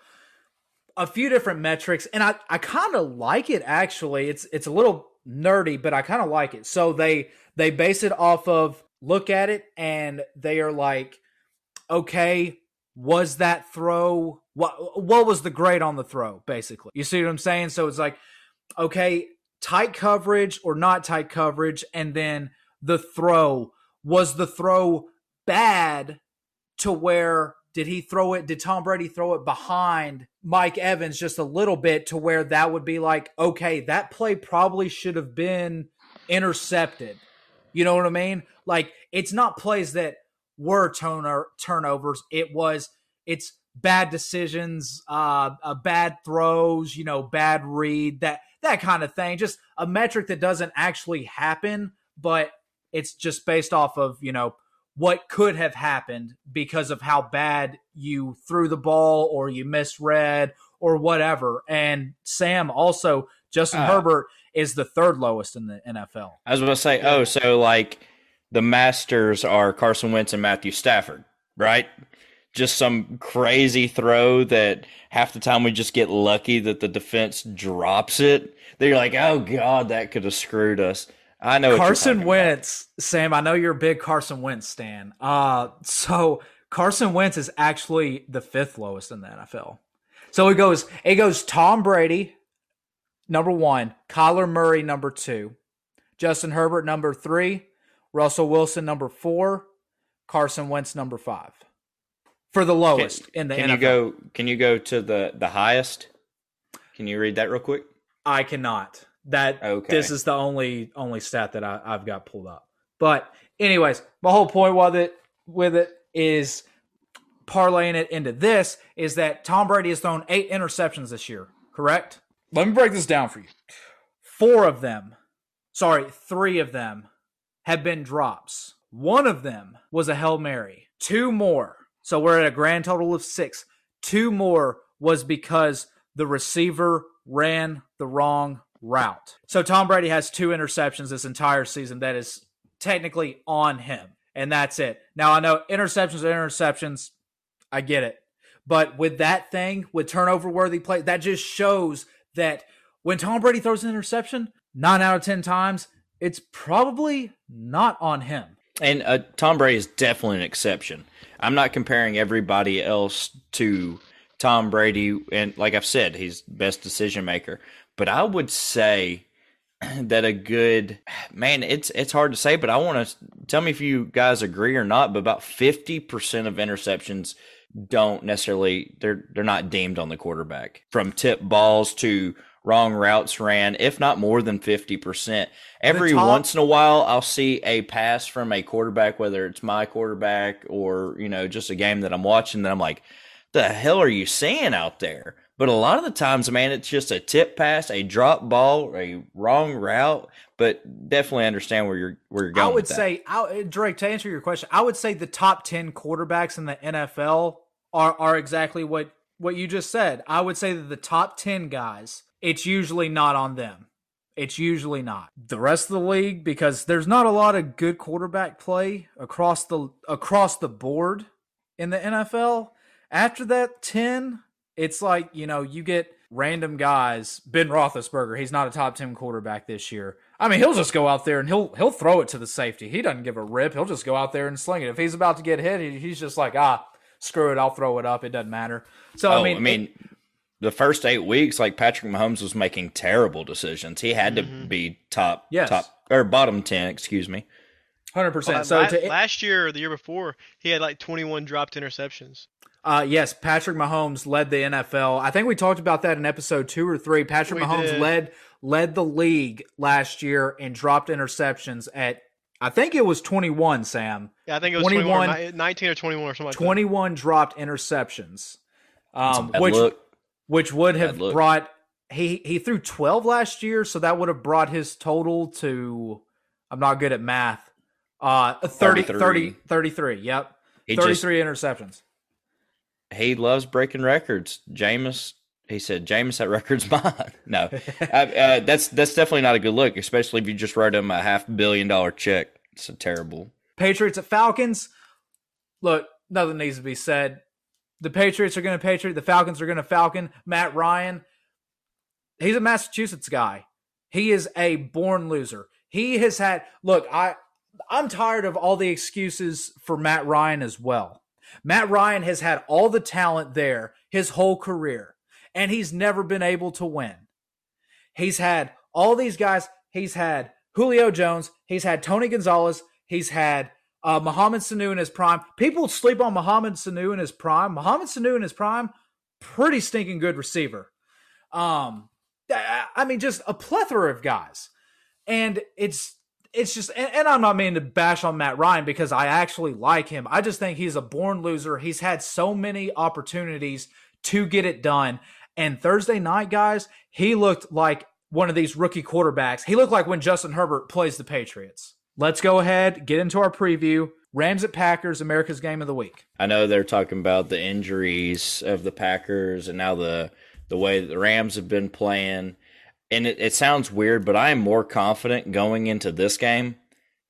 a few different metrics, and I, I kind of like it actually. It's it's a little nerdy, but I kind of like it. So they they base it off of look at it, and they are like, okay, was that throw what what was the grade on the throw? Basically, you see what I'm saying? So it's like, okay, tight coverage or not tight coverage, and then the throw was the throw bad to where did he throw it? Did Tom Brady throw it behind Mike Evans just a little bit to where that would be like, okay, that play probably should have been intercepted. You know what I mean? Like it's not plays that were turner turnovers. It was it's bad decisions, uh, uh, bad throws, you know, bad read that that kind of thing. Just a metric that doesn't actually happen, but it's just based off of you know what could have happened because of how bad you threw the ball or you misread or whatever. And Sam also Justin uh, Herbert is the third lowest in the NFL. I was going to say, oh, so like the masters are Carson Wentz and Matthew Stafford, right? Just some crazy throw that half the time we just get lucky that the defense drops it. They're like, oh god, that could have screwed us. I know Carson Wentz, about. Sam. I know you're a big Carson Wentz stan. Uh, so Carson Wentz is actually the fifth lowest in the NFL. So it goes, it goes Tom Brady, number one, Kyler Murray, number two, Justin Herbert, number three, Russell Wilson, number four, Carson Wentz, number five, for the lowest can, in the can NFL. you go? Can you go to the the highest? Can you read that real quick? I cannot. That okay. this is the only only stat that I, I've got pulled up. But anyways, my whole point with it with it is parlaying it into this is that Tom Brady has thrown eight interceptions this year, correct? Let me break this down for you. Four of them, sorry, three of them have been drops. One of them was a Hail Mary. Two more. So we're at a grand total of six. Two more was because the receiver ran the wrong route. So Tom Brady has two interceptions this entire season that is technically on him. And that's it. Now I know interceptions are interceptions. I get it. But with that thing, with turnover worthy play, that just shows that when Tom Brady throws an interception, nine out of 10 times, it's probably not on him. And uh, Tom Brady is definitely an exception. I'm not comparing everybody else to Tom Brady. And like I've said, he's best decision maker. But I would say that a good man, it's it's hard to say, but I want to tell me if you guys agree or not. But about fifty percent of interceptions don't necessarily they're they're not deemed on the quarterback from tip balls to wrong routes ran, if not more than 50%. Every top- once in a while, I'll see a pass from a quarterback, whether it's my quarterback or, you know, just a game that I'm watching that I'm like, the hell are you seeing out there? But a lot of the times, man, it's just a tip pass, a drop ball, a wrong route. But definitely understand where you're where you're going. I would say, I, Drake, to answer your question, I would say the top ten quarterbacks in the NFL are are exactly what what you just said. I would say that the top ten guys, it's usually not on them. It's usually not the rest of the league because there's not a lot of good quarterback play across the across the board in the NFL. After that ten, it's like, you know, you get random guys. Ben Roethlisberger, he's not a top ten quarterback this year. I mean, he'll just go out there and he'll he'll throw it to the safety. He doesn't give a rip. He'll just go out there and sling it. If he's about to get hit, he, he's just like, ah, screw it, I'll throw it up. It doesn't matter. So oh, I mean, I mean, it, the first eight weeks, like Patrick Mahomes was making terrible decisions. He had mm-hmm. to be top, yes. top or bottom ten, excuse me. Hundred percent. So last, to, last year or the year before, he had like twenty one dropped interceptions. Uh, yes, Patrick Mahomes led the NFL. I think we talked about that in episode two or three. Patrick we Mahomes did. led led the league last year and dropped interceptions at I think it was 21, Sam. Yeah, I think it was 21, 21 19 or 21 or something like 21 dropped interceptions. Um, which look. which would have brought he he threw 12 last year, so that would have brought his total to I'm not good at math. Uh 30 33. 30 33, yep. He 33 just, interceptions he loves breaking records. Jameis, he said, Jameis, that record's <laughs> mine. no, uh, uh, that's that's definitely not a good look, especially if you just wrote him a half billion dollar check. It's a terrible. Patriots at Falcons. Look, nothing needs to be said. The Patriots are going to Patriot. The Falcons are going to Falcon. Matt Ryan, he's a Massachusetts guy. He is a born loser. He has had look. I I'm tired of all the excuses for Matt Ryan as well. Matt Ryan has had all the talent there his whole career, and he's never been able to win. He's had all these guys. He's had Julio Jones. He's had Tony Gonzalez. He's had uh, Mohamed Sanu in his prime. People sleep on Mohamed Sanu in his prime. Mohamed Sanu in his prime, pretty stinking good receiver. Um, I mean, just a plethora of guys, and it's it's just and, and, I'm not meaning to bash on Matt Ryan because I actually like him. I just think he's a born loser. He's had so many opportunities to get it done. And Thursday night, guys, he looked like one of these rookie quarterbacks. He looked like when Justin Herbert plays the Patriots. Let's go ahead, get into our preview. Rams at Packers, America's game of the week. I know they're talking about the injuries of the Packers and now the the way the Rams have been playing and it, it sounds weird, but I am more confident going into this game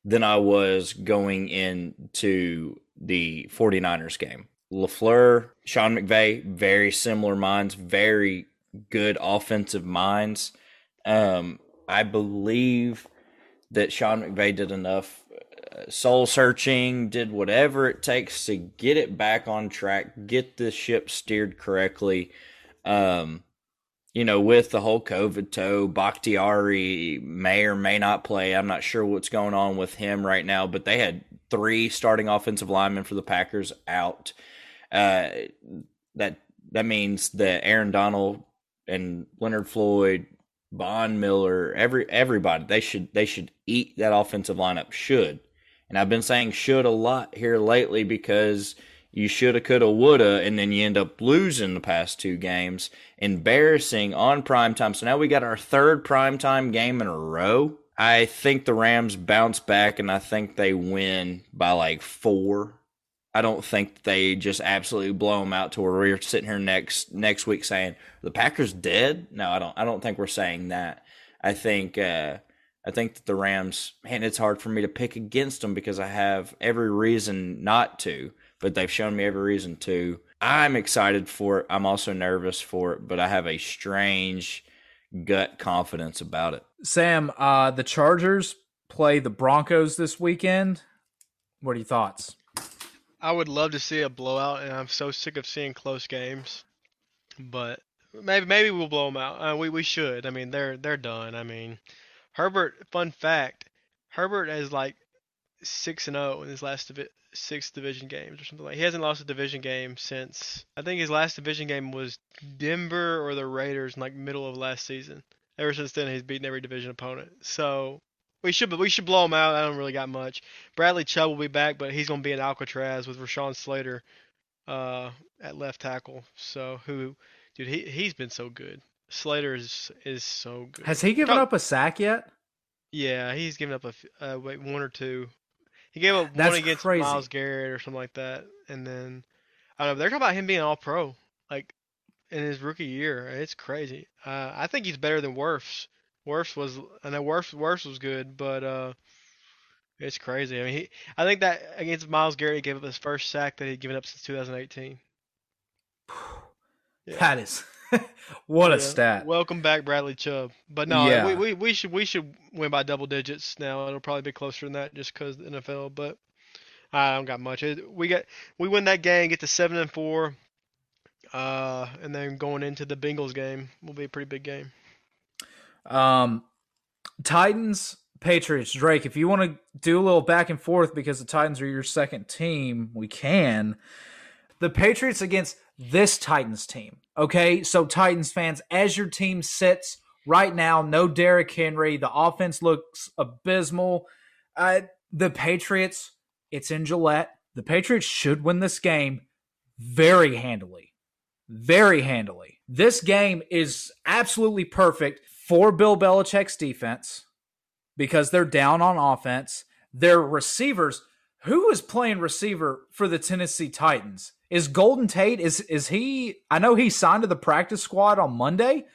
than I was going into the 49ers game. LaFleur, Sean McVay, very similar minds, very good offensive minds. Um, I believe that Sean McVay did enough uh, soul searching, did whatever it takes to get it back on track, get the ship steered correctly. Um, you know, with the whole COVID toe, Bakhtiari may or may not play. I'm not sure what's going on with him right now, but they had three starting offensive linemen for the Packers out. Uh, that that means that Aaron Donald and Leonard Floyd, Von Miller, every everybody they should they should eat that offensive lineup should. And I've been saying should a lot here lately because you shoulda, coulda, woulda, and then you end up losing the past two games, embarrassing on prime time. So now we got our third prime time game in a row. I think the Rams bounce back, and I think they win by like four. I don't think they just absolutely blow them out to where we're sitting here next next week saying the Packers dead. No, I don't. I don't think we're saying that. I think uh, I think that the Rams. Man, it's hard for me to pick against them because I have every reason not to but they've shown me every reason to. I'm excited for it. I'm also nervous for it, but I have a strange gut confidence about it. Sam, uh, the Chargers play the Broncos this weekend. What are your thoughts? I would love to see a blowout, and I'm so sick of seeing close games. But maybe maybe we'll blow them out. Uh, we we should. I mean, they're they're done. I mean, Herbert. Fun fact: Herbert has like six and zero oh in his last six division games or something like. That. He hasn't lost a division game since I think his last division game was Denver or the Raiders in like middle of last season. Ever since then, he's beaten every division opponent. So we should we should blow him out. I don't really got much. Bradley Chubb will be back, but he's going to be in Alcatraz with Rashawn Slater uh, at left tackle. So who, dude, he he's been so good. Slater is is so good. Has he given Talk, up a sack yet? Yeah, he's given up a uh, wait, one or two. He gave up That's one against crazy. Myles Garrett or something like that, and then I don't know. They're talking about him being all pro, like in his rookie year. It's crazy. Uh, I think he's better than Wirfs. Wirfs was, I know Wirfs, Wirfs was good, but uh, it's crazy. I mean, he, I think that against Myles Garrett, he gave up his first sack that he'd given up since 2018. <sighs> Yeah. That is <laughs> what yeah. a stat. Welcome back, Bradley Chubb. But no, yeah. we, we, we should we should win by double digits now. It'll probably be closer than that just because the NFL. But I don't got much. We got we win that game, get to seven and four, uh, and then going into the Bengals game will be a pretty big game. Um, Titans. Patriots, Drake, if you want to do a little back and forth because the Titans are your second team, we can. The Patriots against this Titans team. Okay, so Titans fans, as your team sits right now, no Derrick Henry. The offense looks abysmal. Uh, the Patriots, it's in Gillette. The Patriots should win this game very handily. Very handily. This game is absolutely perfect for Bill Belichick's defense because they're down on offense. Their receivers, who is playing receiver for the Tennessee Titans? Is Golden Tate is is he? I know he signed to the practice squad on Monday.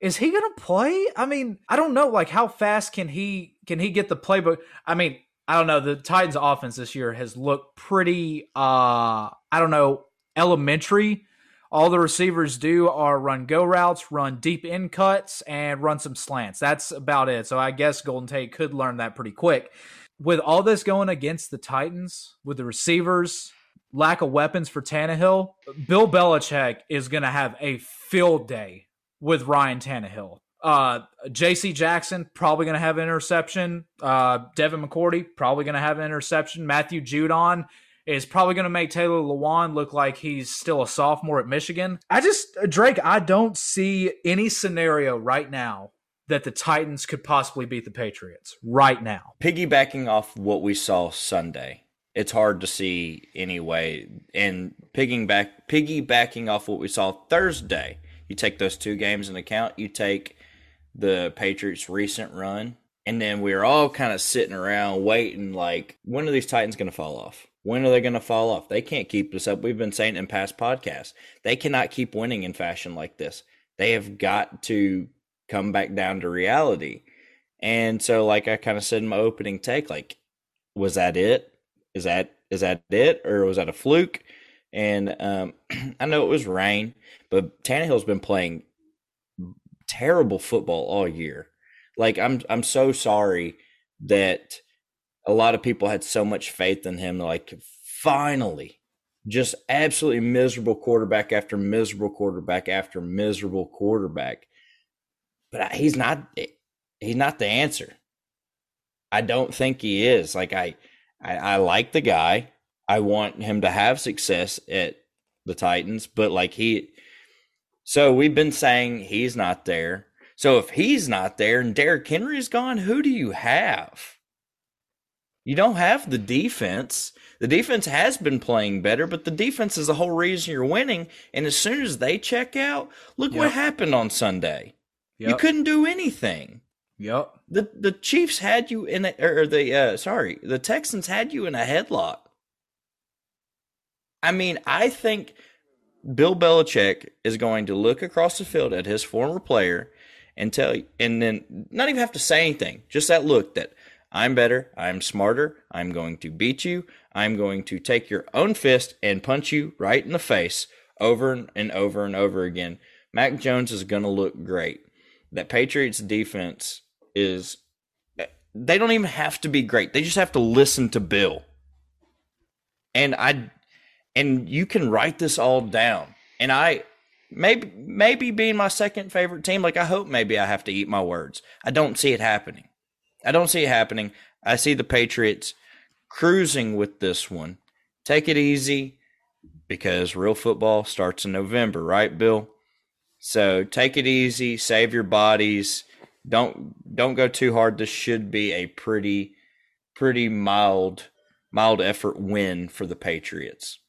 Is he going to play? I mean, I don't know. Like, how fast can he can he get the playbook? I mean, I don't know. The Titans' offense this year has looked pretty. uh I don't know, elementary. All the receivers do are run go routes, run deep in cuts, and run some slants. That's about it. So I guess Golden Tate could learn that pretty quick. With all this going against the Titans, with the receivers, lack of weapons for Tannehill, Bill Belichick is going to have a field day with Ryan Tannehill. Uh, J.C. Jackson probably going to have an interception. Uh, Devin McCourty probably going to have an interception. Matthew Judon is probably going to make Taylor Lewan look like he's still a sophomore at Michigan. I just Drake, I don't see any scenario right now that the Titans could possibly beat the Patriots right now. Piggybacking off what we saw Sunday, it's hard to see anyway. And piggyback piggybacking off what we saw Thursday, you take those two games into account. You take the Patriots' recent run, and then we are all kind of sitting around waiting, like, when are these Titans going to fall off? When are they going to fall off? They can't keep this up. We've been saying in past podcasts, they cannot keep winning in fashion like this. They have got to come back down to reality. And so, like I kind of said in my opening take, like, was that it? Is that is that it, or was that a fluke? And um, <clears throat> I know it was rain, but Tannehill's been playing terrible football all year. Like I'm I'm so sorry that a lot of people had so much faith in him. Like finally, just absolutely miserable quarterback after miserable quarterback after miserable quarterback. But he's not he's not the answer. I don't think he is. Like I I, I like the guy. I want him to have success at the Titans, but like he so we've been saying he's not there. So if he's not there and Derrick Henry's gone, who do you have? You don't have the defense. The defense has been playing better, but the defense is the whole reason you're winning. And as soon as they check out, look yep. what happened on Sunday. Yep. You couldn't do anything. Yep. The the Chiefs had you in a, or the uh, sorry, the Texans had you in a headlock. I mean, I think Bill Belichick is going to look across the field at his former player and tell and then not even have to say anything, just that look that I'm better, I'm smarter, I'm going to beat you, I'm going to take your own fist and punch you right in the face over and over and over again. Mac Jones is going to look great. That Patriots defense is, they don't even have to be great. They just have to listen to Bill. And I and you can write this all down. And I maybe maybe being my second favorite team, like I hope maybe I have to eat my words. I don't see it happening. I don't see it happening. I see the Patriots cruising with this one. Take it easy because real football starts in November, right, Bill? So take it easy, save your bodies. Don't don't go too hard. This should be a pretty pretty mild mild effort win for the Patriots.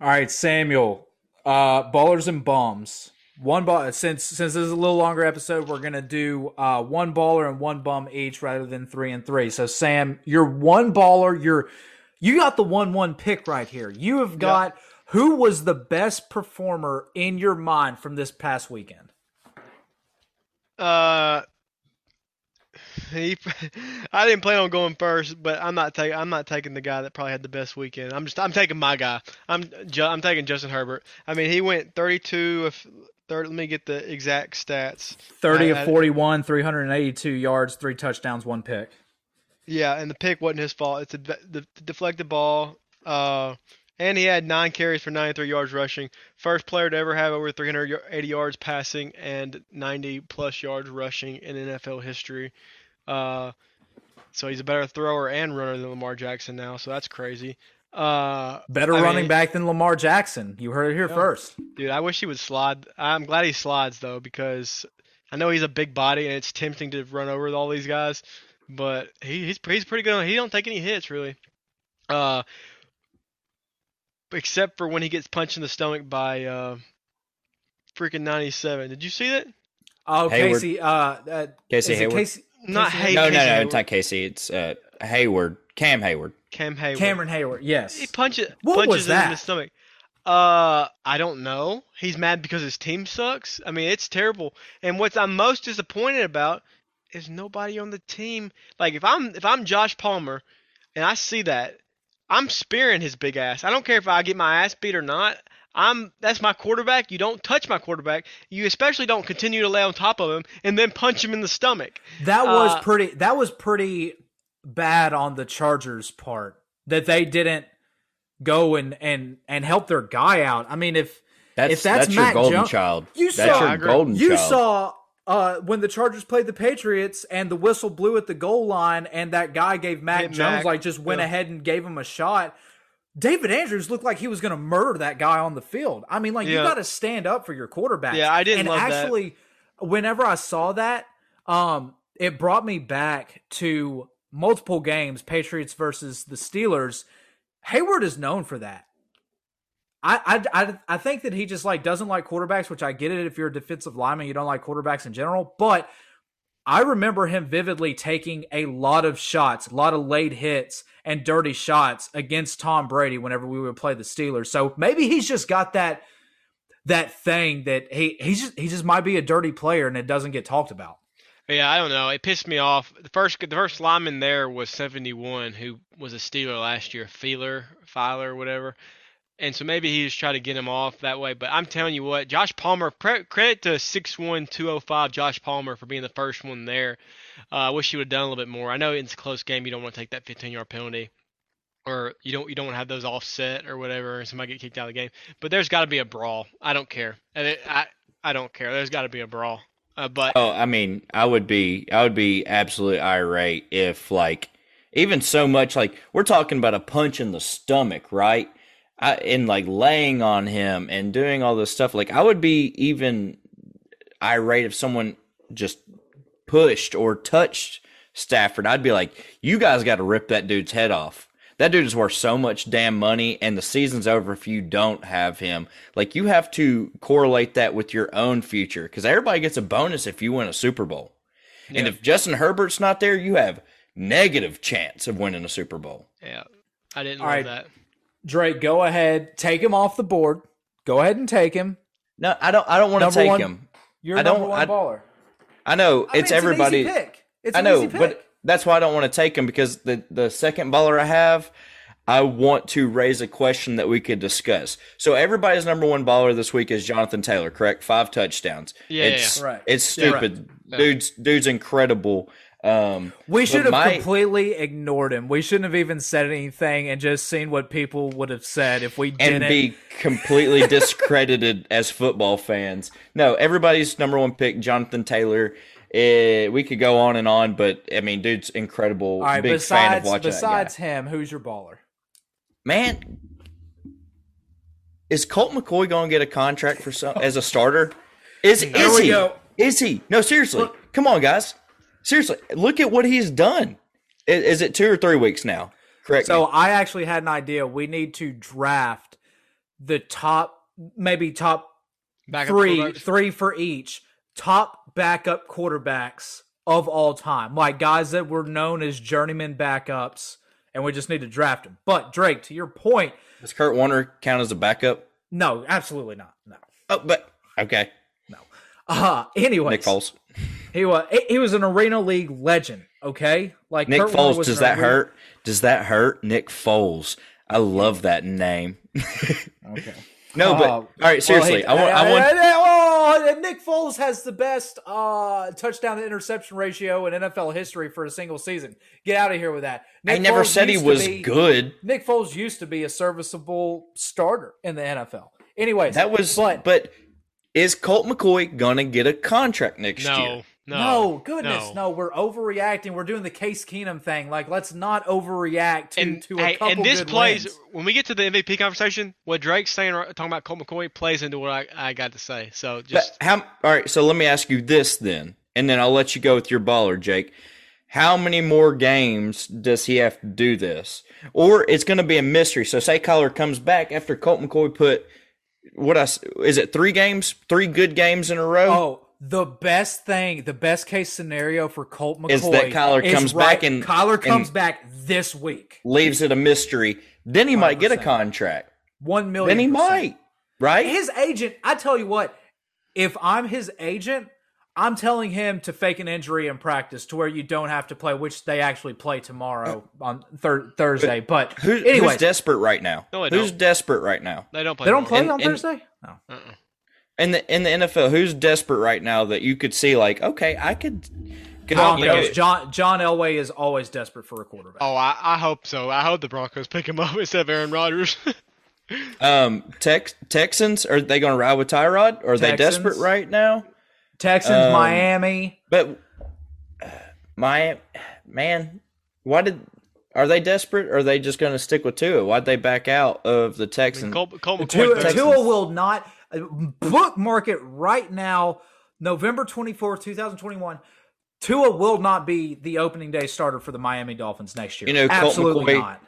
All right, Samuel. Uh, ballers and bums. One ball. Since since this is a little longer episode, we're gonna do uh, one baller and one bum each rather than three and three. So Sam, you're one baller. You're you got the one one pick right here. You have got yep. who was the best performer in your mind from this past weekend? Uh, he, I didn't plan on going first, but I'm not taking. I'm not taking the guy that probably had the best weekend. I'm just. I'm taking my guy. I'm. I'm taking Justin Herbert. I mean, he went 32 of. Third, let me get the exact stats. 30 I, of 41, 382 yards, three touchdowns, one pick. Yeah, and the pick wasn't his fault. It's a the, the deflected ball. Uh, and he had nine carries for 93 yards rushing. First player to ever have over 380 yards passing and 90 plus yards rushing in NFL history. Uh, so he's a better thrower and runner than Lamar Jackson now. So that's crazy. Uh, better I running mean, back than Lamar Jackson. You heard it here first, dude. I wish he would slide. I'm glad he slides though because I know he's a big body and it's tempting to run over all these guys, but he, he's he's pretty good. He don't take any hits really. Uh, except for when he gets punched in the stomach by uh, freaking 97. Did you see that? Oh, Hayward. Casey. Uh, uh, Casey Hayward. Casey, not Hay- no, Casey no, no, Hayward. it's not Casey. It's uh, Heyward. Cam Heyward. Cam Heyward. Cameron Heyward. Yes. He punches What punches was him in the stomach. Uh, I don't know. He's mad because his team sucks. I mean, it's terrible. And what I'm most disappointed about is nobody on the team. Like if I'm if I'm Josh Palmer, and I see that, I'm spearing his big ass. I don't care if I get my ass beat or not. I'm that's my quarterback. You don't touch my quarterback. You especially don't continue to lay on top of him and then punch him in the stomach. That was Uh, pretty. That was pretty bad on the Chargers' part that they didn't go and and and help their guy out. I mean, if That's If that's your golden Jones- child. You that's saw- your golden you child. saw uh, when the Chargers played the Patriots and the whistle blew at the goal line and that guy gave Mac Hit Jones Mac, like just went yeah. ahead and gave him a shot. David Andrews looked like he was going to murder that guy on the field. I mean, like you got to stand up for your quarterback. Yeah, I didn't And love that. actually, whenever I saw that, um, it brought me back to multiple games, Patriots versus the Steelers. Heyward is known for that. I, I, I, I think that he just like doesn't like quarterbacks, which I get it if you're a defensive lineman, you don't like quarterbacks in general. But I remember him vividly taking a lot of shots, a lot of late hits and dirty shots against Tom Brady whenever we would play the Steelers. So maybe he's just got that that thing that he he's just he just might be a dirty player and it doesn't get talked about. Yeah, I don't know. It pissed me off. The first the first lineman there was 71, who was a Steeler last year, Feeler, Filer, whatever. And so maybe he just tried to get him off that way. But I'm telling you what, Josh Palmer, cre- credit to 61205 Josh Palmer for being the first one there. Uh, I wish he would have done a little bit more. I know it's a close game. You don't want to take that 15 yard penalty, or you don't you don't want to have those offset or whatever, and somebody get kicked out of the game. But there's got to be a brawl. I don't care. It, I I don't care. There's got to be a brawl. Uh, but Oh, I mean, I would be, I would be absolutely irate if, like, even so much, like, we're talking about a punch in the stomach, right? I, and like laying on him and doing all this stuff. Like, I would be even irate if someone just pushed or touched Stafford. I'd be like, you guys got to rip that dude's head off. That dude is worth so much damn money, and the season's over if you don't have him. Like, you have to correlate that with your own future because everybody gets a bonus if you win a Super Bowl. And if Justin Herbert's not there, you have negative chance of winning a Super Bowl. yeah, I didn't All love right. that. Drake, go ahead, take him off the board. Go ahead and take him. No, I don't. I don't want to take one- him. You're I number don't- one I- baller. I know I mean, it's everybody. An easy pick. It's I an know, easy pick. but that's why I don't want to take him because the the second baller I have, I want to raise a question that we could discuss. So everybody's number one baller this week is Jonathan Taylor, correct? Five touchdowns. Yeah, it's yeah. Right. it's Yeah. stupid. Dude's dude's incredible. Um, We should have my- completely ignored him. We shouldn't have even said anything and just seen what people would have said if we didn't. And be completely <laughs> discredited as football fans. No, everybody's number one pick, Jonathan Taylor. Eh, we could go on and on, but I mean, dude's incredible. All right, Big fan of besides watching besides him, who's your baller? Man, is Colt McCoy going to get a contract for some as a starter? Is is he? go. Is he? No, seriously. Come on, guys. Seriously, look at what he's done. I- Is, it two or three weeks now? Correct. So me. I actually had an idea. We need to draft the top, maybe top Backup three, three for each top backup quarterbacks of all time, like guys that were known as journeyman backups, and we just need to draft them. But Drake, to your point, Does Kurt Warner count as a backup? no, absolutely not. No. Oh, but okay. No. Uh <laughs> anyway, Nick Foles. He was he- he was an Arena League legend. Okay, like Nick Kurt Foles. Does that arena- hurt? Does that hurt? Nick Foles. I love that name. <laughs> Okay. No, but Uh, all right. Seriously, well, I want. I hey, want. hey, hey, oh, Nick Foles has the best uh, touchdown to interception ratio in NFL history for a single season. Get out of here with that. Nick I never Foles said he was be- good. Nick Foles used to be a serviceable starter in the NFL. Anyways, That was. but, But, is Colt McCoy gonna get a contract next year? No, no, no, goodness, no. We're overreacting. We're doing the Case Keenum thing. Like, let's not overreact to, And, to a hey, couple and this good plays wins. when we get to the MVP conversation. What Drake's saying, talking about Colt McCoy, plays into what I, I got to say. So just But how? All right. So let me ask you this then, and then I'll let you go with your baller, Jake. How many more games does he have to do this, or it's going to be a mystery? So say Kyler comes back after Colt McCoy put what I s- is it three games, three good games in a row? Oh, the best thing, the best case scenario for Colt McCoy Is that Kyler is comes right- back and- Kyler comes and- back this week. Leaves it a mystery. Then he might get a contract. One million. Then he percent. might, right? His agent. I tell you what, if I'm his agent, I'm telling him to fake an injury in practice to where you don't have to play, which they actually play tomorrow uh, on thir- Thursday. But Who, anyway, who's desperate right now? No, who's desperate right now? they don't play. they don't play tomorrow. on And- Thursday. No. Uh-uh. In the in the NFL, who's desperate right now that you could see like, okay, I could. could you know, Broncos. John John Elway is always desperate for a quarterback. Oh, I, I hope so. I hope the Broncos pick him up <laughs> instead of Aaron Rodgers. <laughs> um, Tex Texans are they going to ride with Tyrod? Or are they desperate right now? Texans, Um, Miami. But uh, my man, why did are they desperate? Or are they just going to stick with Tua? Why'd they back out of the I mean, Texans? Colt, Colt McCoy's Tua. Texans. Tua will not Uh, bookmark it right now, November 24th, 2021. Tua will not be the opening day starter for the Miami Dolphins next year. You know, Colt Absolutely McCoy- not.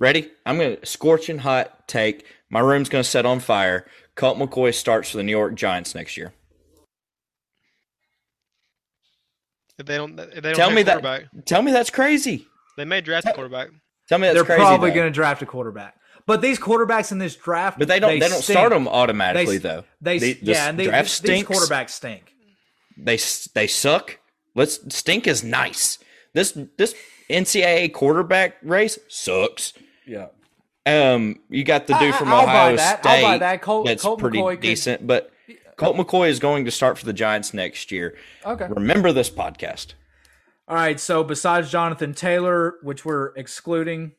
Ready? I'm going to scorching hot take. My room's going to set on fire. Colt McCoy starts for the New York Giants next year. If they don't, if they don't Tell me that. Tell me that's crazy. they may draft a quarterback. Tell me that's They're crazy. probably going to draft a quarterback. But these quarterbacks in this draft, But they don't. They, don't stink. start them automatically They- though. They, The- the yeah, and they, draft these stinks. quarterbacks stink. They they suck. Let's stink is nice. This this NCAA quarterback race sucks. Yeah. Um, you got the dude I- from I'll buy Ohio that. State. I'll buy that. Colt- that's Colt pretty McCoy could- decent, but Colt McCoy is going to start for the Giants next year. Okay. Remember this podcast. All right. So besides Jonathan Taylor, which we're excluding,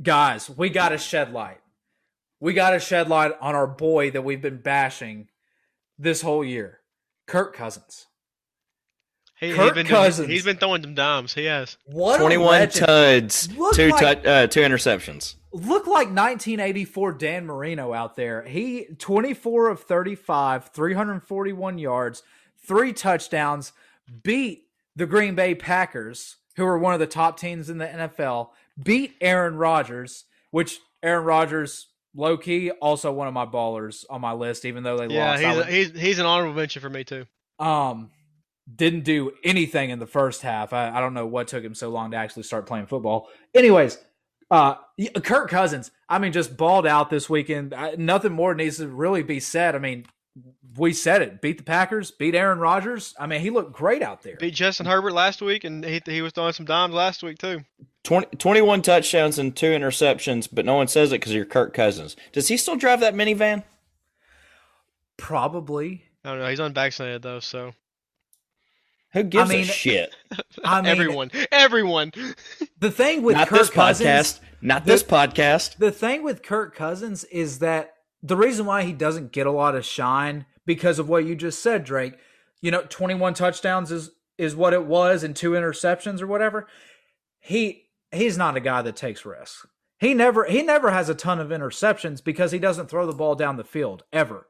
guys, we got to shed light. We got to shed light on our boy that we've been bashing this whole year, Kirk Cousins. He, he's Kirk been Cousins. he's been throwing them dimes. He has. What Twenty one tuds, Look two like- tou- uh, two interceptions. Look like 1984 Dan Marino out there. He 24 of 35, 341 yards, three touchdowns, beat the Green Bay Packers, who are one of the top teams in the NFL, beat Aaron Rodgers, which Aaron Rodgers, low key, also one of my ballers on my list, even though they Yeah, lost. I he's, he's he's an honorable mention for me too. um, didn't do anything in the first half. I, I don't know what took him so long to actually start playing football. Anyways, uh, Kirk Cousins, I mean, just balled out this weekend. I, nothing more needs to really be said. I mean, we said it. Beat the Packers, beat Aaron Rodgers. I mean, he looked great out there. Beat Justin Herbert last week, and he he was throwing some dimes last week too. 20, 21 touchdowns and two interceptions, but no one says it because you're Kirk Cousins. Does he still drive that minivan? Probably. I don't know. He's unvaccinated though, so Who gives mean, a shit? <laughs> I mean, everyone, everyone. the thing with Not Kirk this Cousins, podcast. Not the- this podcast. the thing with Kirk Cousins is that the reason why he doesn't get a lot of shine because of what you just said, Drake. You know, 21 touchdowns is is what it was and two interceptions or whatever. He he's not a guy that takes risks. He never he never has a ton of interceptions because he doesn't throw the ball down the field ever.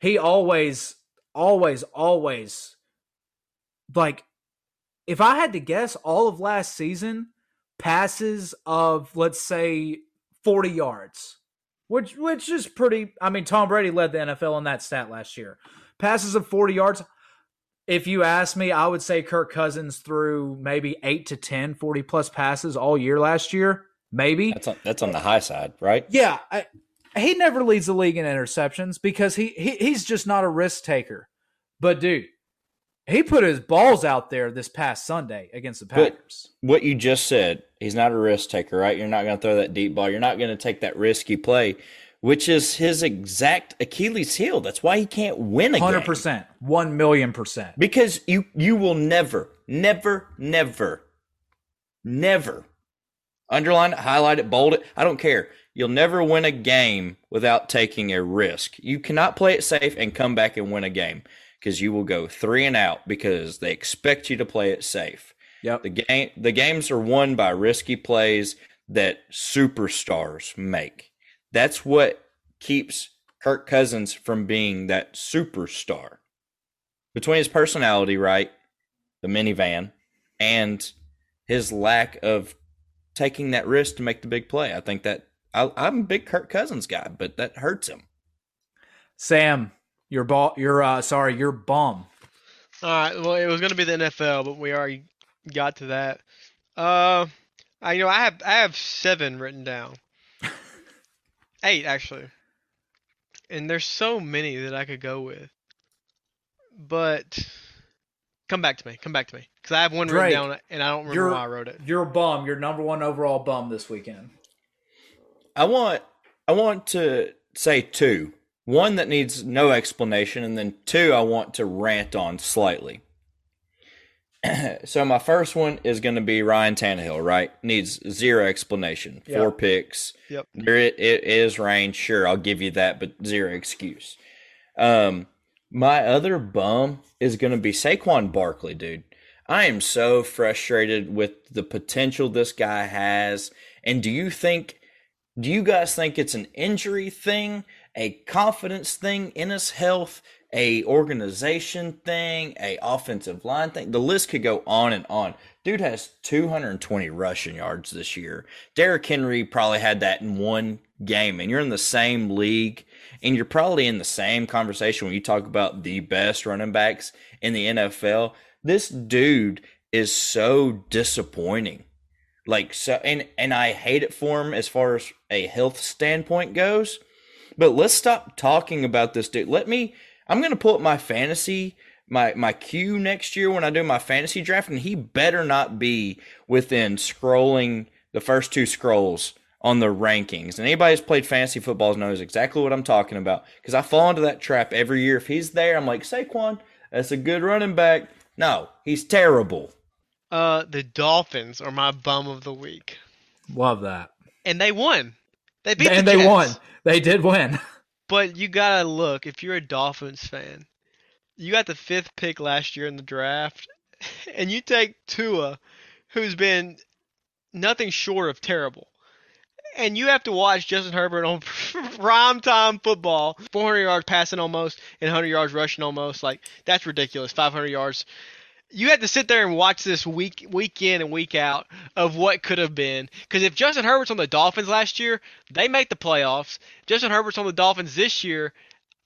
He always always always like if I had to guess all of last season passes of let's say 40 yards which which is pretty I mean Tom Brady led the NFL in that stat last year. Passes of 40 yards. If you ask me, I would say Kirk Cousins threw maybe 8 to 10 40 plus passes all year last year, maybe. That's on, that's on the high side, right? Yeah, I, he never leads the league in interceptions because he, he he's just not a risk taker. But dude, he put his balls out there this past Sunday against the But- Packers. What you just said, he's not a risk taker, right? You're not going to throw that deep ball. You're not going to take that risky play, which is his exact Achilles heel. That's why he can't win a game. Hundred percent, one million percent. Because you you will never, never, never, never underline it, highlight it, bold it. I don't care. You'll never win a game without taking a risk. You cannot play it safe and come back and win a game because you will go three and out because they expect you to play it safe. Yep. The game the games are won by risky plays that superstars make. That's what keeps Kirk Cousins from being that superstar. Between his personality, right, the minivan, and his lack of taking that risk to make the big play. I think that I, I'm a big Kirk Cousins guy, but that hurts him. Sam, your ball, your uh, sorry, your bum. All right. Well, it was going to be the NFL, but we already got to that. Uh, I, you know, I have I have seven written down. <laughs> Eight actually. And there's so many that I could go with. But come back to me. Come back to me because I have one Drake, written down and I don't remember you're- why I wrote it. Your bum, your number one overall bum this weekend. I want I want to say two. One that needs no explanation, and then two I want to rant on slightly. <clears throat> so my first one is going to be Ryan Tannehill. Right, needs zero explanation. Four picks. Yep. There it, it is rain. Sure, I'll give you that, but zero excuse. Um, My other bum is going to be Saquon Barkley, dude. I am so frustrated with the potential this guy has. And do you think, do you guys think it's an injury thing, a confidence thing in his health, a organization thing, a offensive line thing? The list could go on and on. Dude has 220 rushing yards this year. Derrick Henry probably had that in one game, and you're in the same league, and you're probably in the same conversation when you talk about the best running backs in the NFL. This dude is so disappointing. Like so and and I hate it for him as far as a health standpoint goes. But let's stop talking about this dude. Let me I'm going to pull up my fantasy my my queue next year when I do my fantasy draft, and he better not be within scrolling the first two scrolls on the rankings. And anybody who's played fantasy football knows exactly what I'm talking about because I fall into that trap every year. If he's there, I'm like Saquon, that's a good running back. No, he's terrible. Uh, the Dolphins are my bum of the week, Love that. and they won. They beat and the they Jets. won. They did win. <laughs> But you gotta look if you're a Dolphins fan. You got the fifth pick last year in the draft, <laughs> and you take Tua, who's been nothing short of terrible, and you have to watch Justin Herbert on <laughs> prime time football, 400 yards passing almost and 100 yards rushing almost. Like that's ridiculous. 500 yards. You had to sit there and watch this week week in and week out of what could have been. Because if Justin Herbert's on the Dolphins last year, they make the playoffs. Justin Herbert's on the Dolphins this year.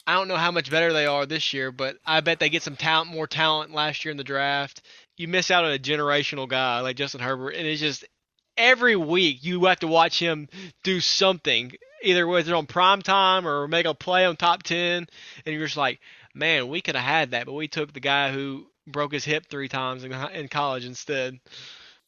I don't know how much better they are this year, but I bet they get some talent, more talent last year in the draft. You miss out on a generational guy like Justin Herbert, and it's just every week you have to watch him do something, either whether on prime time or make a play on top ten, and you're just like, man, we could have had that, but we took the guy who broke his hip three times in, in college instead.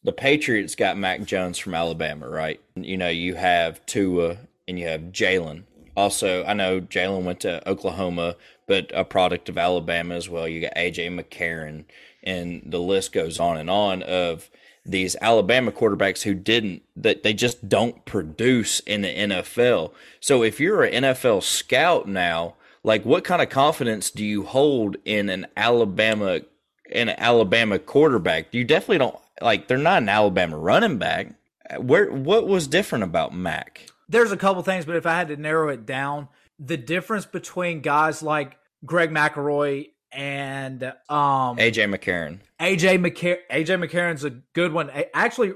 The Patriots got Mac Jones from Alabama, right? You know, you have Tua and you have Jalen. Also, I know Jalen went to Oklahoma, but a product of Alabama as well. You got AJ McCarron, and the list goes on and on of these Alabama quarterbacks who didn't that they just don't produce in the NFL. So if you're an NFL scout now, like what kind of confidence do you hold in an Alabama an Alabama quarterback? You definitely don't like they're not an Alabama running back. Where what was different about Mac? There's a couple things, but if I had to narrow it down, the difference between guys like Greg McElroy and um, AJ McCarron. AJ McCarron, AJ McCarron's a good one. Actually,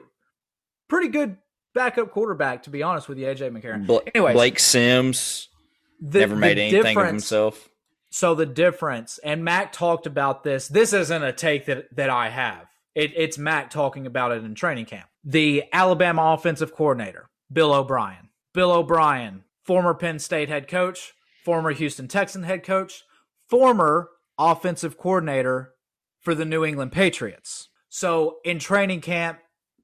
pretty good backup quarterback, to be honest with you, AJ McCarron. Bla- anyway, Blake Sims the, never made anything of himself. So the difference, and Mac talked about this. This isn't a take that that I have. It, it's Mac talking about it in training camp. The Alabama offensive coordinator, Bill O'Brien. Bill O'Brien, former Penn State head coach, former Houston Texan head coach, former offensive coordinator for the New England Patriots. So in training camp,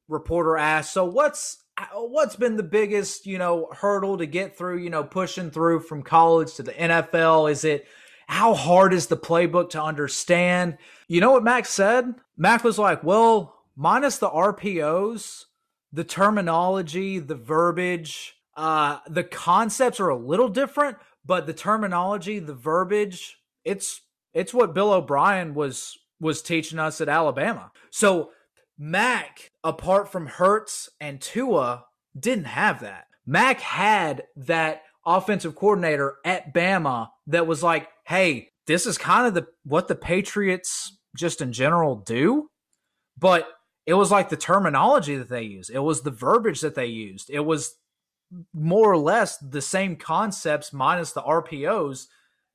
reporter asked, "So what's what's been the biggest, you know, hurdle to get through, you know, pushing through from college to the NFL? Is it how hard is the playbook to understand?" You know what Mac said? Mac was like, "Well, minus the RPOs, the terminology, the verbiage, uh the concepts are a little different, but the terminology, the verbiage, it's it's what Bill O'Brien was was teaching us at Alabama. So Mac, apart from Hurts and Tua, didn't have that. Mac had that offensive coordinator at Bama that was like, "Hey, this is kind of the what the Patriots just in general do." But it was like the terminology that they used. It was the verbiage that they used. It was more or less the same concepts minus the RPOs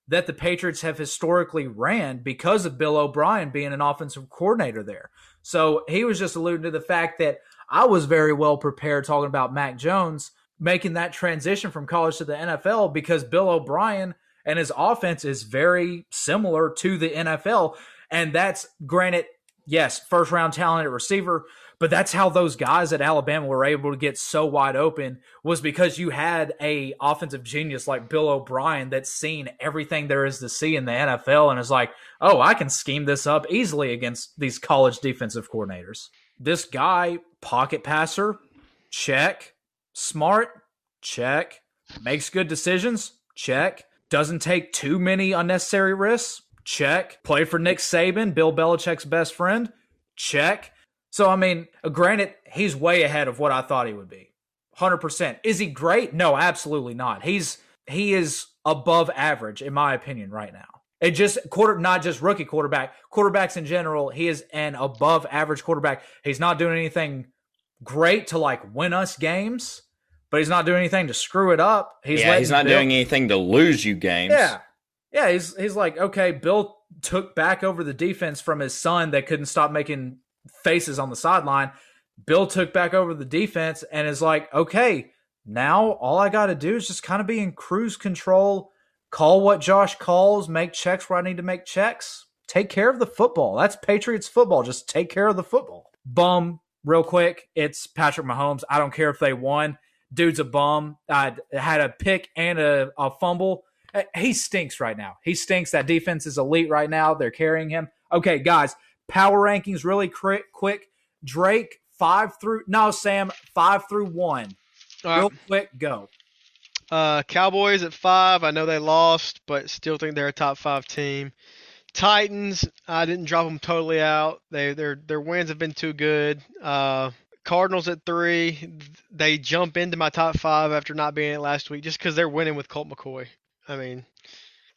that the Patriots have historically ran because of Bill O'Brien being an offensive coordinator there. So he was just alluding to the fact that I was very well prepared talking about Mac Jones making that transition from college to the NFL because Bill O'Brien and his offense is very similar to the NFL. And that's granted, yes, first round talent at receiver, but that's how those guys at Alabama were able to get so wide open was because you had a offensive genius like Bill O'Brien that's seen everything there is to see in the NFL and is like, oh, I can scheme this up easily against these college defensive coordinators. This guy, pocket passer, check. Smart, check. Makes good decisions, check. Doesn't take too many unnecessary risks, Check. Play for Nick Saban, Bill Belichick's best friend. Check. So I mean, granted, he's way ahead of what I thought he would be. 100%. Is he great? No, absolutely not. He's he is above average in my opinion right now. It just quarter not just rookie quarterback, quarterbacks in general, he is an above average quarterback. He's not doing anything great to like win us games, but he's not doing anything to screw it up. He's yeah, he's not Bill, doing anything to lose you games. Yeah. Yeah, he's he's like, okay, Bill took back over the defense from his son that couldn't stop making faces on the sideline. Bill took back over the defense and is like, okay, now all I got to do is just kind of be in cruise control, call what Josh calls, make checks where I need to make checks, take care of the football. That's Patriots football. Just take care of the football. Bum, real quick, it's Patrick Mahomes. I don't care if they won. Dude's a bum. I had a pick and a, a fumble. Uh, he stinks right now. He stinks. That defense is elite right now. They're carrying him. Okay, guys, power rankings really quick. quick. Drake five through no Sam five through one. Right. Real quick, go. Uh, Cowboys at five. I know they lost, but still think they're a top five team. Titans. I didn't drop them totally out. They their their wins have been too good. Uh, Cardinals at three. They jump into my top five after not being it last week, just because they're winning with Colt McCoy. I mean,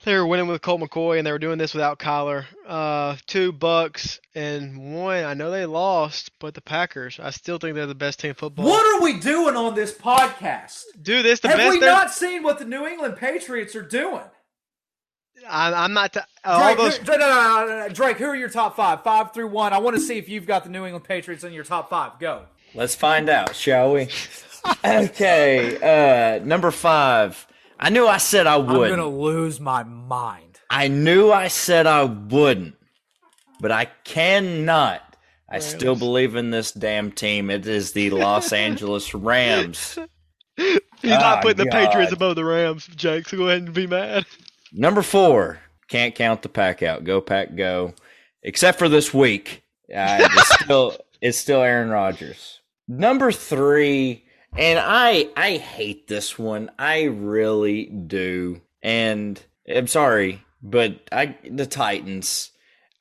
they were winning with Colt McCoy, and they were doing this without Kyler. Uh, two Bucs and one. I know they lost, but the Packers. I still think they're the best team in football. What are we doing on this podcast? Do this the Have best. Have we not seen what the New England Patriots are doing? I, am not. T- Drake, those... who, no, no, no, Drake, who are your top five? Five through one. I want to see if you've got the New England Patriots in your top five. Go. Let's find out, shall we? okay, uh, number five. I knew I said I would. I'm gonna lose my mind. I knew I said I wouldn't, but I cannot. I Rams. still believe in this damn team. It is the Los Angeles Rams. He's oh, not putting God. the Patriots above the Rams, Jake. So go ahead and be mad. Number four. Can't count the pack out. Go pack, go. Except for this week, uh, it's still it's still Aaron Rodgers. Number three and I I hate this one. I really do. And I'm sorry, but I the Titans.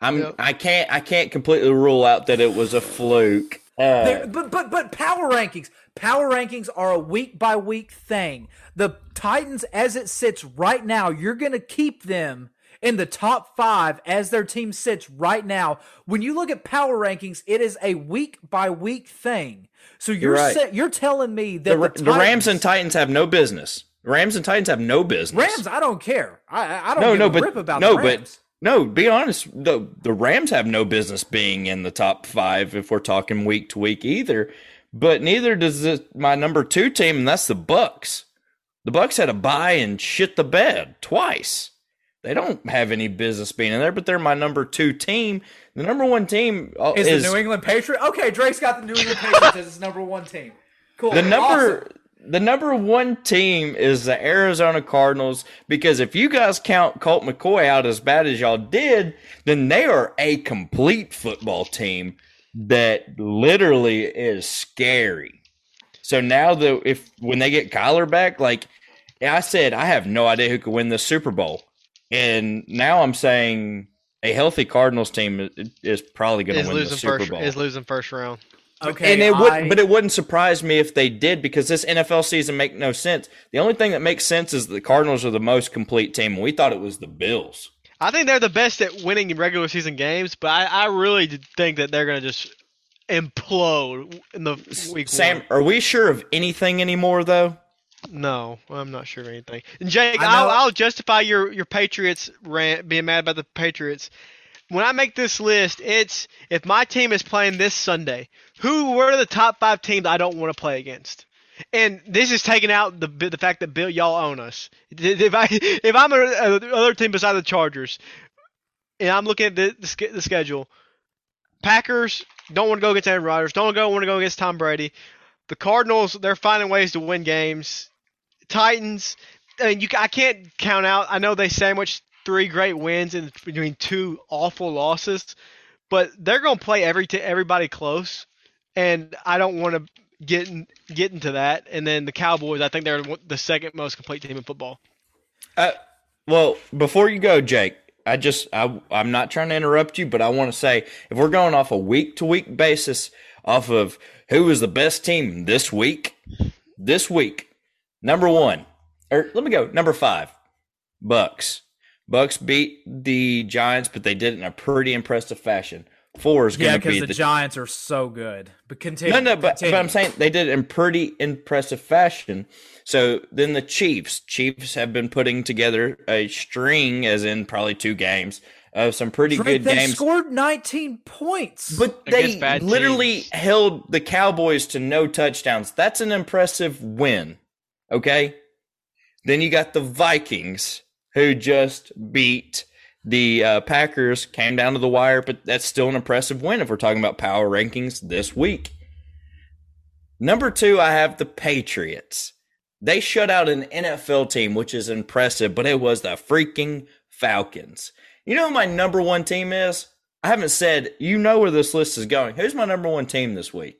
I'm yep. I can't I can't completely rule out that it was a fluke. Uh, but but but power rankings. Power rankings are a week by week thing. The Titans, as it sits right now, you're going to keep them in the top five as their team sits right now. When you look at power rankings, it is a week by week thing. So you're you're, right. you're telling me that the, the, Titans, the, Rams and Titans have no business. Rams and Titans have no business. Rams, I don't care. I, I don't no, no, but, about no, but no. Be honest. The the Rams have no business being in the top five if we're talking week to week either. But neither does my number two team, and that's the Bucs. The Bucs had a bye and shit the bed twice. They don't have any business being in there, but they're my number two team. The number one team uh, is, is the New England Patriots. Okay, Drake's got the New England Patriots as his number one team. Cool. The number awesome. the number one team is the Arizona Cardinals because if you guys count Colt McCoy out as bad as y'all did, then they are a complete football team that literally is scary. So now the if when they get Kyler back, like I said, I have no idea who could win the Super Bowl, and now I'm saying a healthy Cardinals team is probably going to win the Super first, Bowl. Is losing first round. Okay, and it I... would, but it wouldn't surprise me if they did because this NFL season make no sense. The only thing that makes sense is the Cardinals are the most complete team. We thought it was the Bills. I think they're the best at winning regular season games, but I, I really think that they're going to just implode in the week. Sam, one. are we sure of anything anymore though? No, I'm not sure of anything. And Jake, I'll, I'll, justify your your Patriots rant, being mad about the Patriots. When I make this list, it's if my team is playing this Sunday, who are the top five teams I don't want to play against? And this is taking out the the fact that Bill y'all own us. If I if I'm a, a other team beside the Chargers, and I'm looking at the, the, the schedule, Packers don't want to go against Aaron Rodgers, don't go want to go against Tom Brady. The Cardinals, they're finding ways to win games. Titans, I mean, you I can't count out. I know they sandwiched three great wins in between two awful losses, but they're going to play every t- everybody close, and I don't want to get in, get into that. And then the Cowboys, I think they're the second most complete team in football. Uh, well, before you go, Jake, I just I I'm not trying to interrupt you, but I want to say if we're going off a week to week basis off of who is the best team this week, this week, number one, or let me go number five, Bucs. Bucs beat the Giants, but they did it in a pretty impressive fashion. Four is Yeah, going to because be the, the Giants are so good. But continue. no, no, but, but. I'm saying they did it in pretty impressive fashion. So then the Chiefs, Chiefs have been putting together a string, as in probably two games, of some pretty Drake, good they games. scored 19 points. But they literally teams. held the Cowboys to no touchdowns. That's an impressive win. Okay? Then you got the Vikings, who just beat the uh, Packers, came down to the wire, but that's still an impressive win if we're talking about power rankings this week. Number two, I have the Patriots. They shut out an NFL team, which is impressive, but it was the freaking Falcons. You know my number one team is? I haven't said, you know where this list is going. Who's my number one team this week?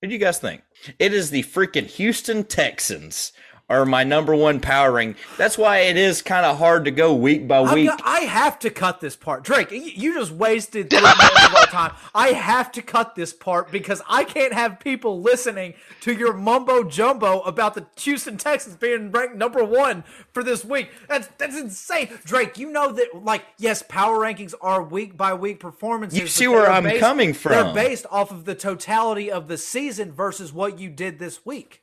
Who do you guys think? It is the freaking Houston Texans are my number one power ring. That's why it is kind of hard to go week by week. I have to cut this part. Drake, you, you just wasted three <laughs> minutes of our time. I have to cut this part because I can't have people listening to your mumbo jumbo about the Houston Texans being ranked number one for this week. That's that's insane. Drake, you know that like yes, power rankings are week by week performances. You see where I'm based- coming from. They're based off of the totality of the season versus what you did this week.